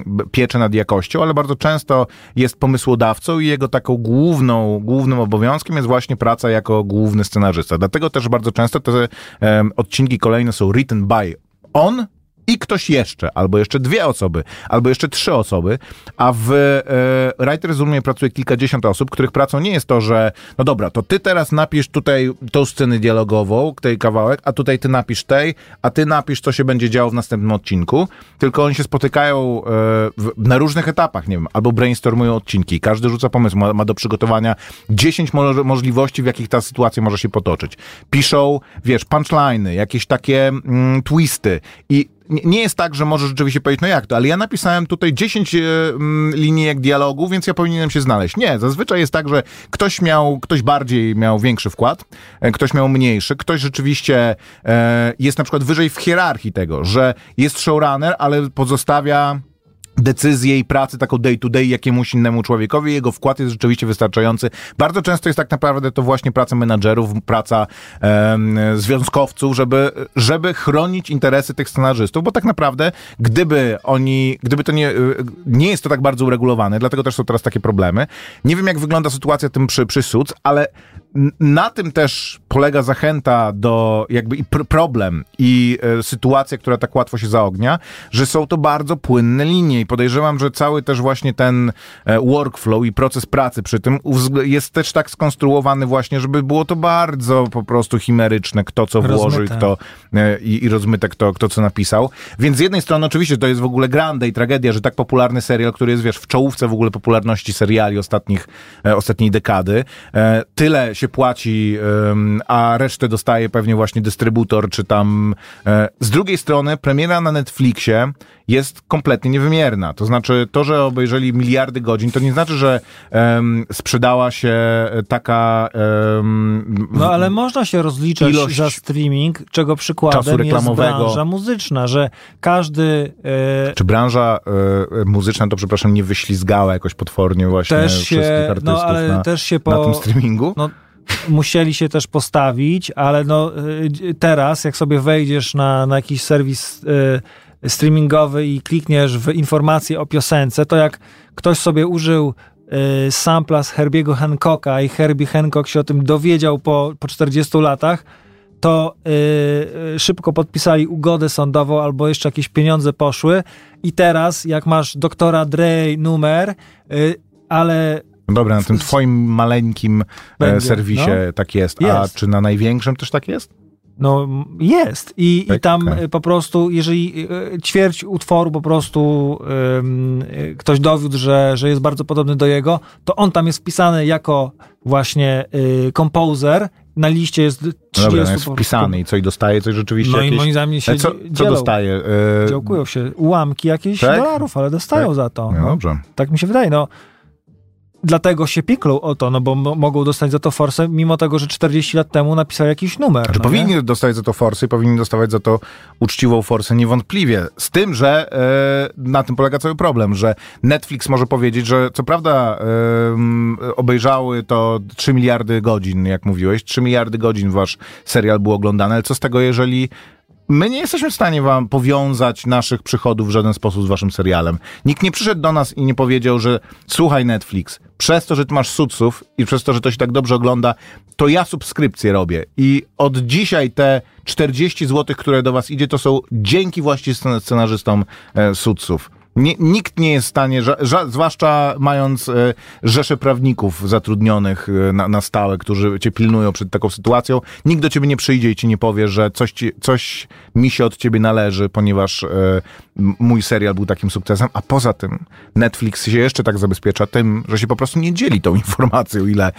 b- pieczę nad jakością, ale bardzo często jest pomysłodawcą i jego taką główną, głównym obowiązkiem jest właśnie praca jako główny scenarzysta. Dlatego też bardzo często te em, odcinki kolejne są written by on i ktoś jeszcze, albo jeszcze dwie osoby, albo jeszcze trzy osoby, a w e, Writers Roomie pracuje kilkadziesiąt osób, których pracą nie jest to, że no dobra, to ty teraz napisz tutaj tą scenę dialogową, tej kawałek, a tutaj ty napisz tej, a ty napisz, co się będzie działo w następnym odcinku, tylko oni się spotykają e, w, na różnych etapach, nie wiem, albo brainstormują odcinki, każdy rzuca pomysł, ma, ma do przygotowania 10 mo możliwości, w jakich ta sytuacja może się potoczyć. Piszą, wiesz, punchliny, jakieś takie mm, twisty i nie- jest tak, że możesz rzeczywiście powiedzieć, no jak to, ale ja napisałem tutaj 10 e, mm, linijek dialogu, więc ja powinienem się znaleźć. Nie, zazwyczaj jest tak, że ktoś miał, ktoś bardziej miał większy wkład, e, ktoś miał mniejszy, ktoś rzeczywiście e, jest na przykład wyżej w hierarchii tego, że jest showrunner, ale pozostawia decyzję i pracę taką day to day jakiemuś innemu człowiekowi. Jego wkład jest rzeczywiście wystarczający. Bardzo często jest tak naprawdę to właśnie praca menadżerów, praca związkowców, żeby, żeby chronić interesy tych scenarzystów, bo tak naprawdę gdyby oni, gdyby to nie, y, nie jest to tak bardzo uregulowane, dlatego też są teraz takie problemy. Nie wiem jak wygląda sytuacja tym przy, przy Suits, ale na tym też polega zachęta do jakby i pr- problem i e, sytuacja, która tak łatwo się zaognia, że są to bardzo płynne linie i podejrzewam, że cały też właśnie ten e, workflow i proces pracy przy tym jest też tak skonstruowany właśnie, żeby było to bardzo po prostu chimeryczne, kto co włożył Rozmyte. kto e, i, i rozmyte kto, kto co napisał. Więc z jednej strony oczywiście to jest w ogóle grande i tragedia, że tak popularny serial, który jest wiesz w czołówce w ogóle popularności seriali ostatnich, e, ostatniej dekady, tyle się płaci, a resztę dostaje pewnie właśnie dystrybutor czy tam. Z drugiej strony premiera na Netflixie jest kompletnie niewymierna. To znaczy to, że obejrzeli miliardy godzin, to nie znaczy, że em, sprzedała się taka em, No ale można się rozliczać za streaming, czego przykładem jest branża muzyczna, że każdy e, Czy branża e, muzyczna to, przepraszam, nie wyślizgała jakoś potwornie właśnie też wszystkich się, artystów no ale na, też się na po... tym streamingu? no, musieli się też postawić, ale no teraz, jak sobie wejdziesz na, na jakiś serwis y, streamingowy i klikniesz w informacje o piosence, to jak ktoś sobie użył y, sampla z Herbiego Hancocka i Herbie Hancock się o tym dowiedział po, po 40 latach, to y, y, szybko podpisali ugodę sądową albo jeszcze jakieś pieniądze poszły i teraz jak masz doktora Dre numer, ale Dobra, na tym twoim maleńkim e, Będzie, serwisie no. tak jest. A Jest. czy na największym też tak jest? No jest. I, i tam y, po prostu, jeżeli y, ćwierć utworu po prostu y, ktoś dowiódł, że, że jest bardzo podobny do jego, to on tam jest wpisany jako właśnie y, kompozer. Na liście jest 30 No dobra, no jest wpisany i co, i dostaje coś rzeczywiście No i jakieś... moim zdaniem się E, co, co dostaje? E, Działkują się ułamki jakieś Tak? dolarów, ale dostają Tak. za to. No No. dobrze. Tak mi się wydaje. No. Dlatego się piklą o to, no bo mo- mogą dostać za to forsę, mimo tego, że 40 lat temu napisał jakiś numer. Znaczy, no, powinni nie? dostawać za to forsy i powinni dostawać za to uczciwą forsę niewątpliwie. Z tym, że e, na tym polega cały problem, że Netflix może powiedzieć, że co prawda m, obejrzały to 3 miliardy godzin, jak mówiłeś, 3 miliardy godzin wasz serial był oglądany, ale co z tego, jeżeli My nie jesteśmy w stanie wam powiązać naszych przychodów w żaden sposób z waszym serialem. Nikt nie przyszedł do nas i nie powiedział, że słuchaj Netflix, przez to, że ty masz suców i przez to, że to się tak dobrze ogląda, to ja subskrypcję robię. I od dzisiaj te 40 zł, które do was idzie, to są dzięki właśnie scen- scenarzystom e, suców. Nie, nikt nie jest w stanie, ża, ża, zwłaszcza mając rzesze prawników zatrudnionych e, na, na stałe, którzy cię pilnują przed taką sytuacją, nikt do ciebie nie przyjdzie i ci nie powie, że coś, ci, coś mi się od ciebie należy, ponieważ e, mój serial był takim sukcesem, a poza tym Netflix się jeszcze tak zabezpiecza tym, że się po prostu nie dzieli tą informacją, ile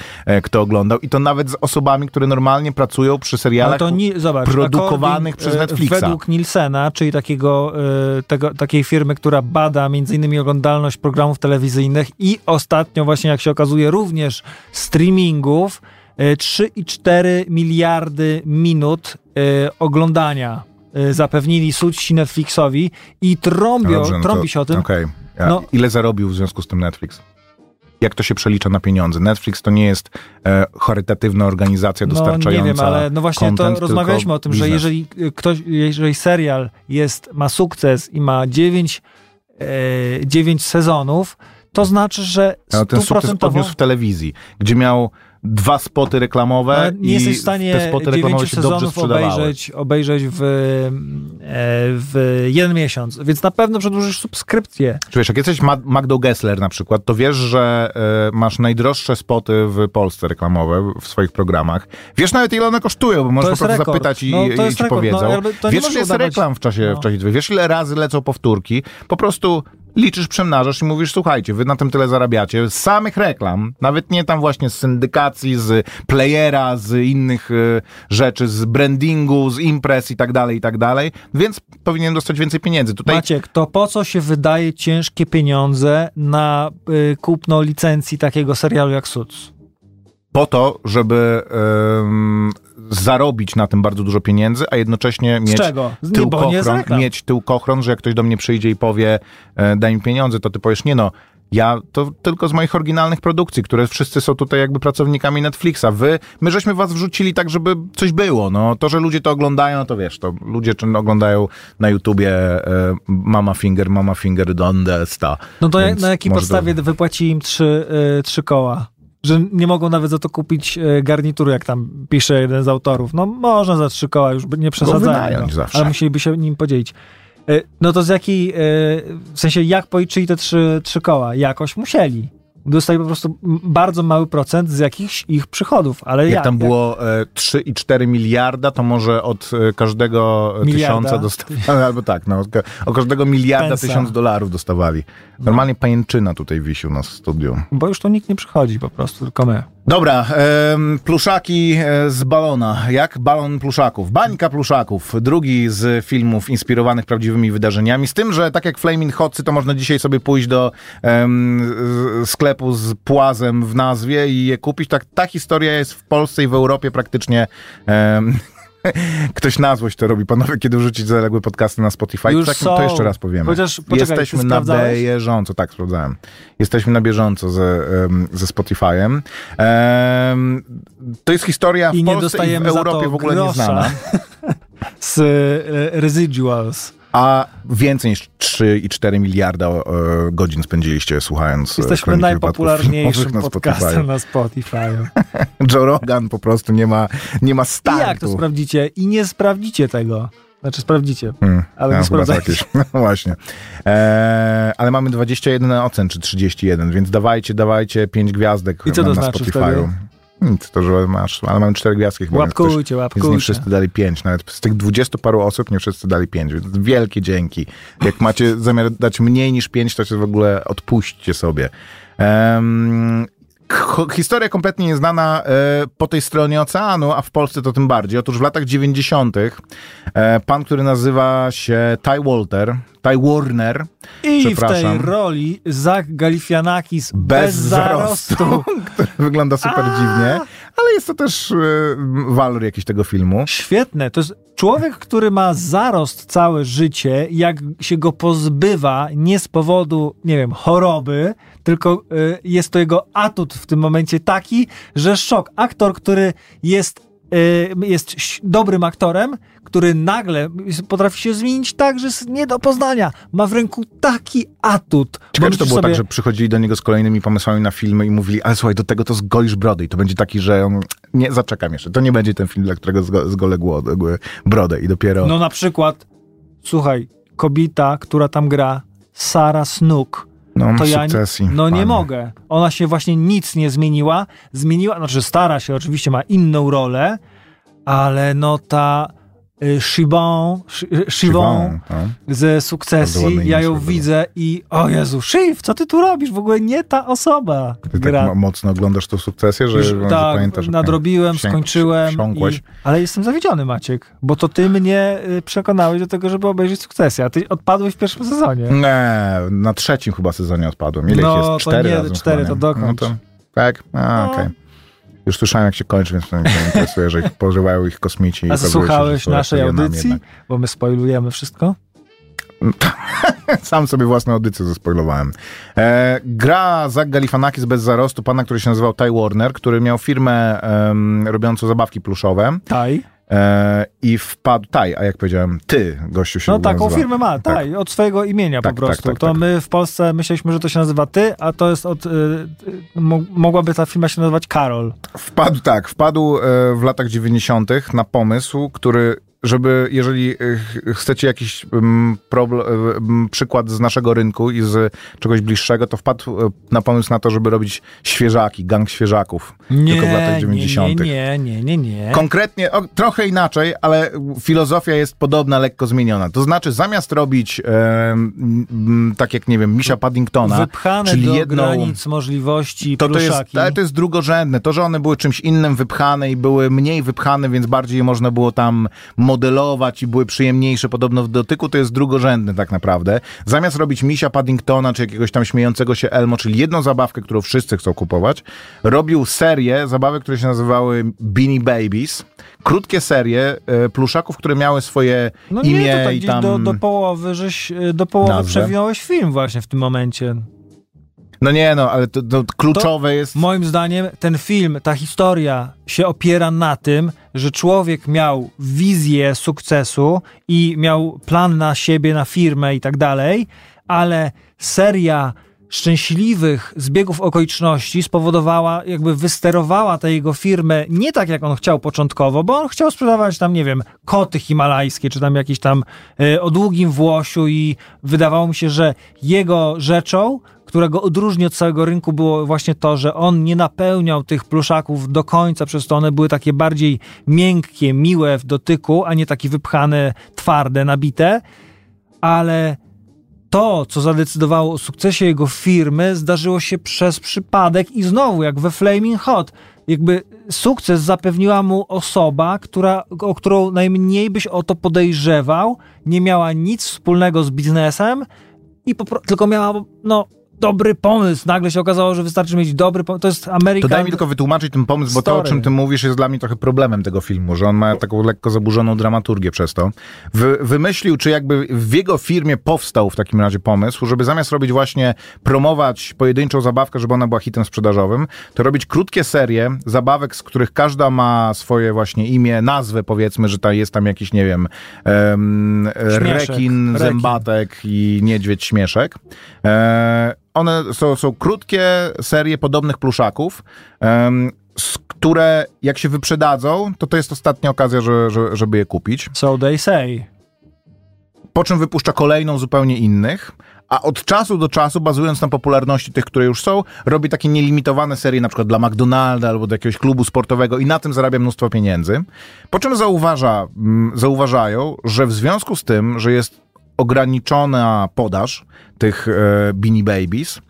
kto oglądał i to nawet z osobami, które normalnie pracują przy serialach to nie, zobacz, produkowanych przez Netflixa. Według Nielsena, czyli takiego, tego, takiej firmy, która bada spada między innymi oglądalność programów telewizyjnych i ostatnio właśnie jak się okazuje również streamingów e, 3,4 miliardy minut e, oglądania e, zapewnili suci Netflixowi i trąbią, Dobrze, no trąbi to- się o tym. Okej. A No- Ile zarobił w związku z tym Netflix? Jak to się przelicza na pieniądze? Netflix to nie jest e, charytatywna organizacja No dostarczająca nie wiem, ale no właśnie content, to rozmawialiśmy o tym, że biznes. jeżeli y, ktoś, jeżeli serial jest, ma sukces i ma 9, e, 9 sezonów, to znaczy, że No, ten sukces odniósł w telewizji, gdzie miał dwa spoty reklamowe ale nie i jesteś w stanie te spoty reklamowe 9 się dobrze sprzedawały. obejrzeć, obejrzeć w, e, w jeden miesiąc, więc na pewno przedłużysz subskrypcję. Czy wiesz, jak jesteś Ma- Magdą Gessler na przykład, to wiesz, że e, masz najdroższe spoty w Polsce reklamowe w swoich programach. Wiesz nawet ile one kosztują, bo możesz po prostu rekord. zapytać i, No, i ci rekord. No, powiedzą. nie wiesz, ile jest reklam w czasie, No. w czasie Wiesz, ile razy lecą powtórki? Po prostu liczysz, przemnażasz i mówisz, słuchajcie, wy na tym tyle zarabiacie. Z samych reklam, nawet nie tam właśnie z syndykacji, z playera, z innych e, rzeczy, z brandingu, z imprez i tak dalej, i tak dalej, więc powinien dostać więcej pieniędzy. Tutaj Maciek, to po co się wydaje ciężkie pieniądze na y, kupno licencji takiego serialu jak Suits? Po to, żeby em, zarobić na tym bardzo dużo pieniędzy, a jednocześnie Z mieć tyłkochron, mieć tyłkochron, że jak ktoś do mnie przyjdzie i powie e, daj mi pieniądze, to ty powiesz, nie no, ja to tylko z moich oryginalnych produkcji, które wszyscy są tutaj jakby pracownikami Netflixa. Wy, my żeśmy was wrzucili tak, żeby coś było. No, to, że ludzie to oglądają, to wiesz, to ludzie czy oglądają na YouTubie e, Mama Finger, Mama Finger, Donde sta. No to jak, Więc na jakiej podstawie wypłaci im trzy, y, trzy koła? Że nie mogą nawet za to kupić y, garnituru, jak tam pisze jeden z autorów. No można za trzy koła, już nie przesadzajmy. wynająć no, zawsze. ale musieliby się nim podzielić. Y, no to z jakiej, w sensie jak policzyli te trzy, trzy koła? Jakoś musieli. Dostali po prostu bardzo mały procent z jakichś ich przychodów, ale Jak jak? tam było e, 3,4 miliarda, to może od e, każdego Miliarda. tysiąca dostawali, albo tak, no, od każdego miliarda Pensa. tysiąc dolarów dostawali. Normalnie pajęczyna tutaj wisi u nas w studiu. Bo już tu nikt nie przychodzi po prostu, tylko my. Dobra, pluszaki e, z balona. Jak balon pluszaków? Bańka pluszaków. Drugi z filmów inspirowanych prawdziwymi wydarzeniami. Z tym, że tak jak Flaming Hotsy, to można dzisiaj sobie pójść do z- sklepu z płazem w nazwie i je kupić. Tak, ta historia jest w Polsce i w Europie praktycznie... em, Ktoś na złość to robi. Panowie, kiedy wrzucić zaległe podcasty na Spotify, Już tak, są. to jeszcze raz powiemy. Chociaż, poczekaj, Jesteśmy na bieżąco, tak, sprawdzałem. Jesteśmy na bieżąco ze, ze Spotify'em. Em, to jest historia w I nie Polsce i w Europie w ogóle grosza. nieznana. Z y, Residuals. A więcej niż 3,4 miliarda e, godzin spędziliście słuchając e, Jesteśmy najpopularniejszym Filmowych podcastem na na Spotify. Spotify. Joe Rogan po prostu nie ma, nie ma I startu. jak to sprawdzicie? I nie sprawdzicie tego. Znaczy sprawdzicie. Hmm, Ale ja, nie sprawdzajcie. jakieś. No właśnie. E, ale mamy 21 ocen, czy 31, więc dawajcie, dawajcie 5 gwiazdek I co na, to na znaczy Spotify'u. Nic, to, że masz, ale mamy 4 gwiazdki chyba. Łapkujcie, ktoś- łapkujcie. nie wszyscy dali 5. Nawet z tych 20 paru osób nie wszyscy dali 5, więc wielkie dzięki. Jak macie zamiar dać mniej niż 5, to się w ogóle odpuśćcie sobie. Ho- Historia kompletnie nieznana e, po tej stronie oceanu, a w Polsce to tym bardziej. Otóż w latach 90. E, pan, który nazywa się Ty Walter, Ty Warner, I w tej roli Zach Galifianakis bez, bez zarostu, zarostu. Który wygląda super dziwnie, ale jest to też e, walor jakiś tego filmu. Świetne. To jest człowiek, który ma zarost całe życie, jak się go pozbywa nie z powodu, nie wiem, choroby, tylko y, jest to jego atut w tym momencie taki, że szok. Aktor, który jest, y, jest ś- dobrym aktorem, który nagle potrafi się zmienić tak, że jest nie do poznania. Ma w ręku taki atut. Ciekawe, czy to było tak, sobie, że przychodzili do niego z kolejnymi pomysłami na filmy i mówili, ale słuchaj, do tego to zgolisz brodę i to będzie taki, że nie, zaczekam jeszcze, to nie będzie ten film, dla którego zgo- zgolę brodę i dopiero... No na przykład, słuchaj, kobieta, która tam gra, Sara Snook, No, to ja no nie Panie. mogę. Ona się właśnie nic nie zmieniła. Zmieniła, znaczy stara się, oczywiście ma inną rolę, ale no ta Shibon, Shi- Shibon Siwą, no. ze sukcesji, ja ją widzę i o Jezu, Shiv, co ty tu robisz? W ogóle nie ta osoba Ty tak gra. mo- mocno oglądasz tą sukcesję, że, Już, że tak, pamiętasz. nadrobiłem, wsię- skończyłem. I, ale jestem zawiedziony, Maciek, bo to ty mnie y, przekonałeś do tego, żeby obejrzeć sukcesję, a ty odpadłeś w pierwszym sezonie. Nie, na trzecim chyba sezonie odpadłem. Ile No, to jest? Cztery nie, razem cztery, to nie? dokończ. No to, tak? A, No. okej. Już słyszałem, jak się kończy, więc to mnie nie interesuje, że ich pożywają ich kosmici. A słuchałeś naszej audycji? Bo my spoilujemy wszystko. Sam sobie własną audycję zaspoilowałem. E, gra Zach Galifianakis bez zarostu, pana, który się nazywał Ty Warner, który miał firmę robiącą zabawki pluszowe Taj. E, i wpadł... Ty, a jak powiedziałem, ty, gościu się No taką nazywa. firmę ma, Tak. Taj, od swojego imienia Tak, po tak, prostu. tak, to tak. my w Polsce myśleliśmy, że to się nazywa ty, a to jest od... Y, mo- mogłaby ta firma się nazywać Karol. Wpadł, tak, wpadł e, w latach 90. na pomysł, który, żeby, jeżeli e, ch- chcecie jakiś problem, e, przykład z naszego rynku i z czegoś bliższego, to wpadł e, na pomysł na to, żeby robić świeżaki, gang świeżaków. Nie, tylko w latach nie, 90. nie, nie, nie, nie. Konkretnie, o, trochę inaczej, ale filozofia jest podobna, lekko zmieniona. To znaczy, zamiast robić e, tak jak, nie wiem, Misia Paddingtona, Wypchane czyli do jedną... granic możliwości To, to, jest, ale to jest drugorzędne. To, że one były czymś innym wypchane i były mniej wypchane, więc bardziej można było tam modelować i były przyjemniejsze podobno w dotyku, to jest drugorzędne tak naprawdę. Zamiast robić misia Paddingtona, czy jakiegoś tam śmiejącego się Elmo, czyli jedną zabawkę, którą wszyscy chcą kupować, robił serię zabawek, które się nazywały Beanie Babies. Krótkie serie e, pluszaków, które miały swoje No imię nie, to tak i tam... do, do połowy, żeś y, do połowy Nazwę. przewinąłeś film właśnie w tym momencie. No nie no, ale to, to kluczowe jest... Moim zdaniem ten film, ta historia się opiera na tym, że człowiek miał wizję sukcesu i miał plan na siebie, na firmę i tak dalej, ale seria szczęśliwych zbiegów okoliczności spowodowała, jakby wysterowała tę jego firmę nie tak, jak on chciał początkowo, bo on chciał sprzedawać tam, nie wiem, koty himalajskie, czy tam jakieś tam y, o długim włosiu i wydawało mi się, że jego rzeczą która go odróżni od całego rynku, było właśnie to, że on nie napełniał tych pluszaków do końca, przez to one były takie bardziej miękkie, miłe w dotyku, a nie takie wypchane, twarde, nabite. Ale to, co zadecydowało o sukcesie jego firmy, zdarzyło się przez przypadek i znowu, jak we Flaming Hot. Jakby sukces zapewniła mu osoba, która, o którą najmniej byś o to podejrzewał, nie miała nic wspólnego z biznesem i tylko miała, no, dobry pomysł. Nagle się okazało, że wystarczy mieć dobry pomysł. To jest American... To daj mi tylko wytłumaczyć ten pomysł, bo to, o Story. czym ty mówisz, jest dla mnie trochę problemem tego filmu, że on ma taką lekko zaburzoną dramaturgię przez to. Wy, wymyślił, czy jakby w jego firmie powstał w takim razie pomysł, żeby zamiast robić właśnie, promować pojedynczą zabawkę, żeby ona była hitem sprzedażowym, to robić krótkie serie zabawek, z których każda ma swoje właśnie imię, nazwę powiedzmy, że tam jest tam jakiś, nie wiem, em, rekin, rekin. zębatek i niedźwiedź śmieszek. E, one są, są krótkie serie podobnych pluszaków, z które jak się wyprzedadzą, to to jest ostatnia okazja, że, że, żeby je kupić. So they say. Po czym wypuszcza kolejną zupełnie innych, a od czasu do czasu, bazując na popularności tych, które już są, robi takie nielimitowane serie na przykład dla McDonalda albo do jakiegoś klubu sportowego i na tym zarabia mnóstwo pieniędzy. Po czym zauważa, mm, zauważają, że w związku z tym, że jest ograniczona podaż tych e, Beanie Babies,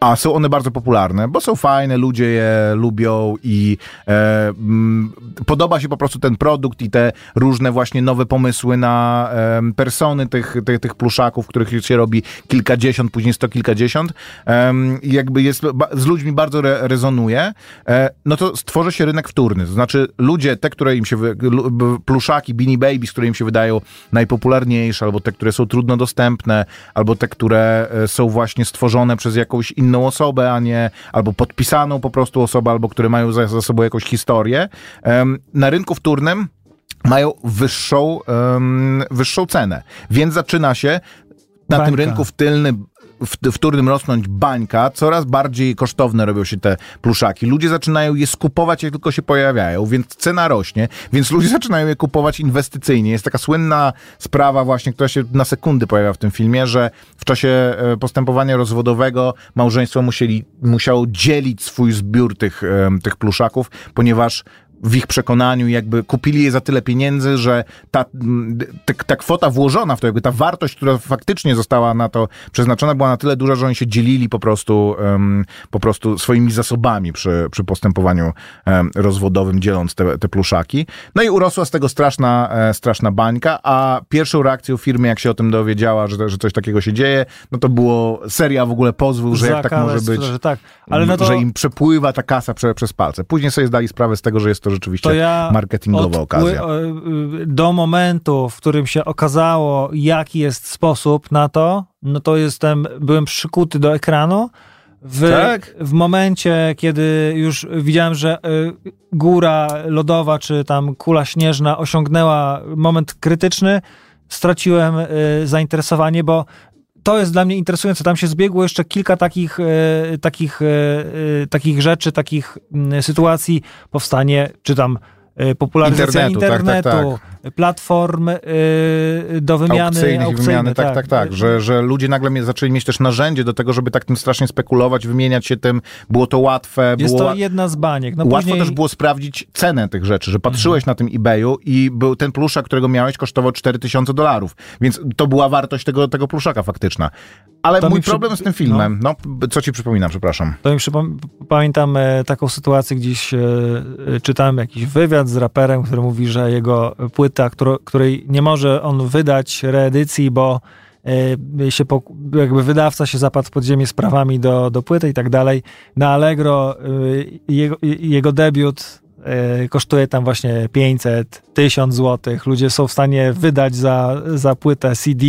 a są one bardzo popularne, bo są fajne, ludzie je lubią i e, mm, podoba się po prostu ten produkt i te różne właśnie nowe pomysły na em, persony tych, tych, tych pluszaków, których się robi kilkadziesiąt, później sto kilkadziesiąt i jakby jest, ba, z ludźmi bardzo re, rezonuje, e, no to stworzy się rynek wtórny. To znaczy ludzie, te, które im się, wy, pluszaki, Beanie Babies, które im się wydają najpopularniejsze, albo te, które są trudno dostępne, albo te, które e, są właśnie stworzone przez jakąś inną osobę, a nie, albo podpisaną po prostu osobę, albo które mają za, za sobą jakąś historię. Na rynku wtórnym mają wyższą, wyższą cenę. Więc zaczyna się na tym Bańka. rynku w tylnym w, wtórnym rosnąć bańka, coraz bardziej kosztowne robią się te pluszaki. Ludzie zaczynają je skupować, jak tylko się pojawiają, więc cena rośnie, więc ludzie zaczynają je kupować inwestycyjnie. Jest taka słynna sprawa właśnie, która się na sekundy pojawia w tym filmie, że w czasie e, postępowania rozwodowego małżeństwo musieli, musiało dzielić swój zbiór tych, em, tych pluszaków, ponieważ w ich przekonaniu jakby kupili je za tyle pieniędzy, że ta, ta, ta kwota włożona w to, jakby ta wartość, która faktycznie została na to przeznaczona, była na tyle duża, że oni się dzielili po prostu, em, po prostu swoimi zasobami przy, przy postępowaniu em, rozwodowym, dzieląc te, te pluszaki. No i urosła z tego straszna, e, straszna bańka, a pierwszą reakcją firmy, jak się o tym dowiedziała, że, że coś takiego się dzieje, no to było seria w ogóle pozwów, że jak tak może być, Że tak, ale no to, że im przepływa ta kasa prze, przez palce. Później sobie zdali sprawę z tego, że jest to rzeczywiście to ja marketingowa okazja. y, Do momentu, w którym się okazało, jaki jest sposób na to, no to jestem, byłem przykuty do ekranu. W, Tak? w momencie, kiedy już widziałem, że y, góra lodowa, czy tam kula śnieżna osiągnęła moment krytyczny, straciłem y, zainteresowanie, bo to jest dla mnie interesujące. Tam się zbiegło jeszcze kilka takich, e, takich, e, e, takich rzeczy, takich mm, sytuacji. Powstanie, czy tam popularyzacja Internetu, tak, tak, internetu, platform e, do wymiany aukcyjnych aukcyjnych, wymiany, tak, tak, tak, że, że ludzie nagle mie- zaczęli mieć też narzędzie do tego, żeby tak tym strasznie spekulować, wymieniać się tym, było to łatwe, Jest było to jedna z baniek. No Łatwo później, Mhm. też było sprawdzić cenę tych rzeczy, że patrzyłeś na tym eBayu i był ten pluszak, którego miałeś, kosztował 4000 dolarów, więc to była wartość tego, tego pluszaka faktyczna. Ale To mój przy- problem z tym filmem, no. co ci przypominam, przepraszam. To mi przypom- pamiętam e, taką sytuację, gdzieś e, e, czytałem jakiś wywiad z raperem, który mówi, że jego płyta, której nie może on wydać reedycji, bo e, się jakby wydawca się zapadł w podziemie z prawami do, do płyty i tak dalej. Na Allegro e, jego, jego debiut e, kosztuje tam właśnie 500, 1000 złotych. Ludzie są w stanie wydać za, za płytę CD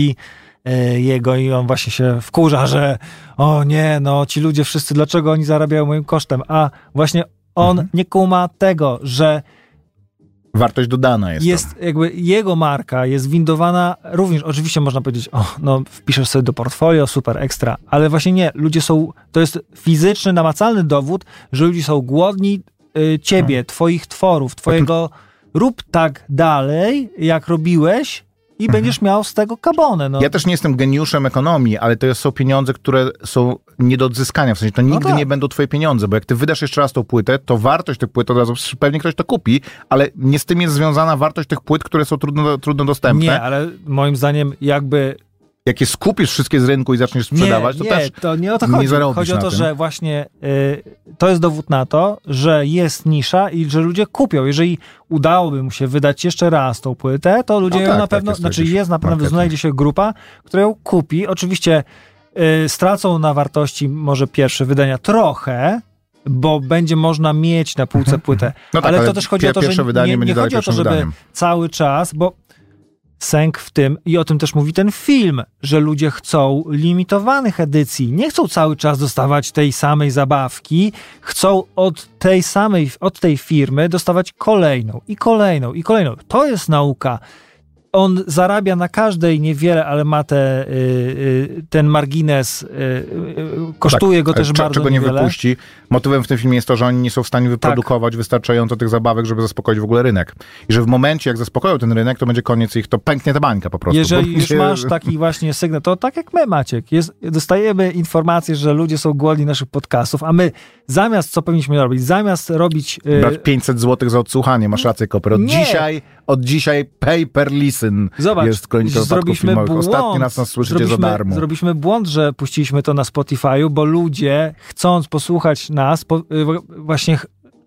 jego i on właśnie się wkurza, że o nie, no ci ludzie wszyscy, dlaczego oni zarabiają moim kosztem? A właśnie on nie kuma tego, że Wartość dodana jest. jest jakby jego marka jest windowana również, oczywiście można powiedzieć, o, no wpiszesz sobie do portfolio, super, ekstra, ale właśnie nie, ludzie są, to jest fizyczny, namacalny dowód, że ludzie są głodni y, ciebie, twoich tworów, twojego, rób tak dalej, jak robiłeś i będziesz miał z tego kabonę, no. Ja też nie jestem geniuszem ekonomii, ale to są pieniądze, które są nie do odzyskania. W sensie to nigdy tak. nie będą twoje pieniądze, bo jak ty wydasz jeszcze raz tą płytę, to wartość tych płyt od razu pewnie ktoś to kupi, ale nie z tym jest związana wartość tych płyt, które są trudno, trudno dostępne. Nie, ale moim zdaniem jakby Jak je skupisz wszystkie z rynku i zaczniesz sprzedawać, nie, to nie, też to nie o to chodzi. chodzi o to, że właśnie y, to jest dowód na to, że jest nisza i że ludzie kupią. Jeżeli udałoby mu się wydać jeszcze raz tą płytę, to ludzie No ją tak, na tak, pewno, jest to znaczy jest na pewno, znajdzie się grupa, która ją kupi. Oczywiście y, stracą na wartości może pierwsze wydania trochę, bo będzie można mieć na półce płytę. No tak, ale, ale to też chodzi o to, że nie, nie chodzi o to, żeby wydaniem. cały czas, bo sęk w tym, i o tym też mówi ten film, że ludzie chcą limitowanych edycji. Nie chcą cały czas dostawać tej samej zabawki, chcą od tej samej, od tej firmy dostawać kolejną i kolejną i kolejną. To jest nauka. On zarabia na każdej niewiele, ale ma te, y, y, ten margines, y, kosztuje Tak, go też bardzo czego nie niewiele. wypuści. Motywem w tym filmie jest to, że oni nie są w stanie wyprodukować wystarczająco tych zabawek, żeby zaspokoić w ogóle rynek. I że w momencie, jak zaspokoją ten rynek, to będzie koniec ich, to pęknie ta bańka po prostu. Jeżeli już masz taki właśnie sygnał, to tak jak my, Maciek, jest, dostajemy informację, że ludzie są głodni naszych podcastów, a my zamiast, co powinniśmy robić, zamiast robić... Brać 500 zł za odsłuchanie, masz rację, Koper. Od Nie. dzisiaj, od dzisiaj pay per listen Zobacz, jest wypadków zrobiliśmy błąd. Ostatni raz nas słyszycie zrobiliśmy, za darmo. Zrobiliśmy błąd, że puściliśmy to na Spotify'u, bo ludzie, chcąc posłuchać nas, po, y, właśnie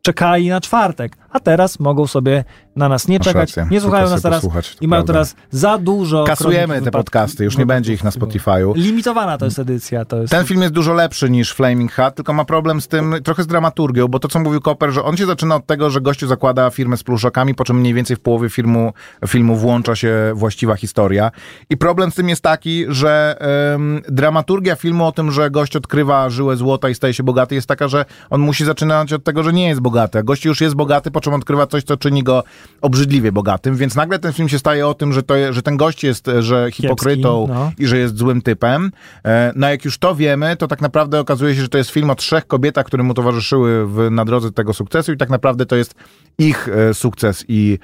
czekali na czwartek, a teraz mogą sobie na nas nie Masz czekać, rację. nie słuchają nas teraz i mają teraz za dużo Kasujemy te podcasty, już nie będzie ich na Spotify'u. Limitowana to jest edycja, to jest... Ten film jest dużo lepszy niż Flaming Hat, tylko ma problem z tym, trochę z dramaturgią, bo to, co mówił Koper, że on się zaczyna od tego, że gościu zakłada firmę z pluszakami, po czym mniej więcej w połowie filmu, filmu włącza się właściwa historia. I problem z tym jest taki, że em, dramaturgia filmu o tym, że gość odkrywa żyłę złota i staje się bogaty, jest taka, że on musi zaczynać od tego, że nie jest bogaty. A gość już jest bogaty, po czym odkrywa coś, co czyni go obrzydliwie bogatym, więc nagle ten film się staje o tym, że, to, że ten gość jest, e, że hipokrytą no. i że jest złym typem. E, No jak już to wiemy, to tak naprawdę okazuje się, że to jest film o trzech kobietach, które mu towarzyszyły w, na drodze tego sukcesu i tak naprawdę to jest ich e, sukces i,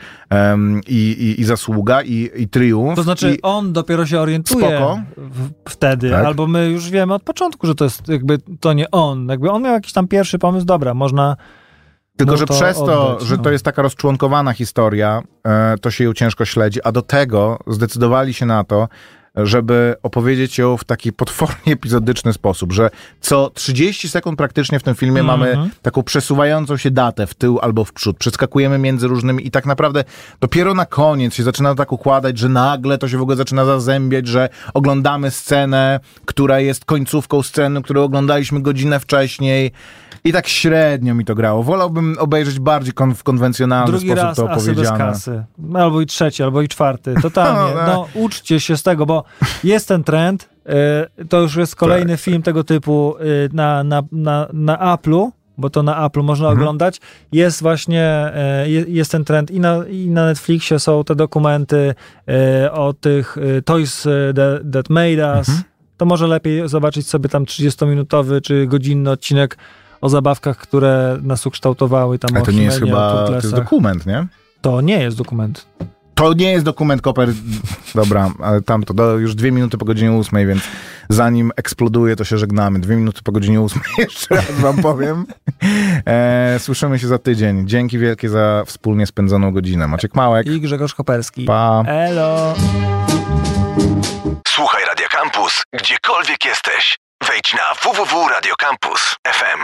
i, i, i zasługa i, i triumf. To znaczy, I, on dopiero się orientuje w, wtedy, Tak. albo my już wiemy od początku, że to jest jakby to nie on. Jakby on miał jakiś tam pierwszy pomysł, dobra, można, Tylko, No że to przez to, oddać, że no. to jest taka rozczłonkowana historia, e, to się ją ciężko śledzi, a do tego zdecydowali się na to, żeby opowiedzieć ją w taki potwornie epizodyczny sposób, że co 30 sekund praktycznie w tym filmie Mhm. mamy taką przesuwającą się datę w tył albo w przód. Przeskakujemy między różnymi i tak naprawdę dopiero na koniec się zaczyna tak układać, że nagle to się w ogóle zaczyna zazębiać, że oglądamy scenę, która jest końcówką sceny, którą oglądaliśmy godzinę wcześniej. I tak średnio mi to grało. Wolałbym obejrzeć bardziej kon- w konwencjonalny Drugi sposób raz to asy bez opowiedziane. kasy. Albo i trzeci, albo i czwarty. Totalnie. No, No, uczcie się z tego, bo jest ten trend. y, To już jest kolejny Tak. film tego typu y, na, na, na, na Apple'u, bo to na Apple'u można Mhm. oglądać. Jest właśnie, y, je- jest ten trend i na, i na Netflixie są te dokumenty o tych Toys that, that Made Us. Mhm. To może lepiej zobaczyć sobie tam 30-minutowy czy godzinny odcinek o zabawkach, które nas ukształtowały. Tam Ale to nie jest chyba, to jest dokument, nie? To nie jest dokument. To nie jest dokument Koper. Dobra, ale tamto, do, już dwie minuty po godzinie ósmej, więc zanim eksploduje, to się żegnamy. Dwie minuty po godzinie ósmej, jeszcze raz wam powiem. E, słyszymy się za tydzień. Dzięki wielkie za wspólnie spędzoną godzinę. Maciek Małek, I Grzegorz Koperski. pa. Elo! Słuchaj Radio Campus, gdziekolwiek jesteś. Wejdź na www.radiocampus.fm.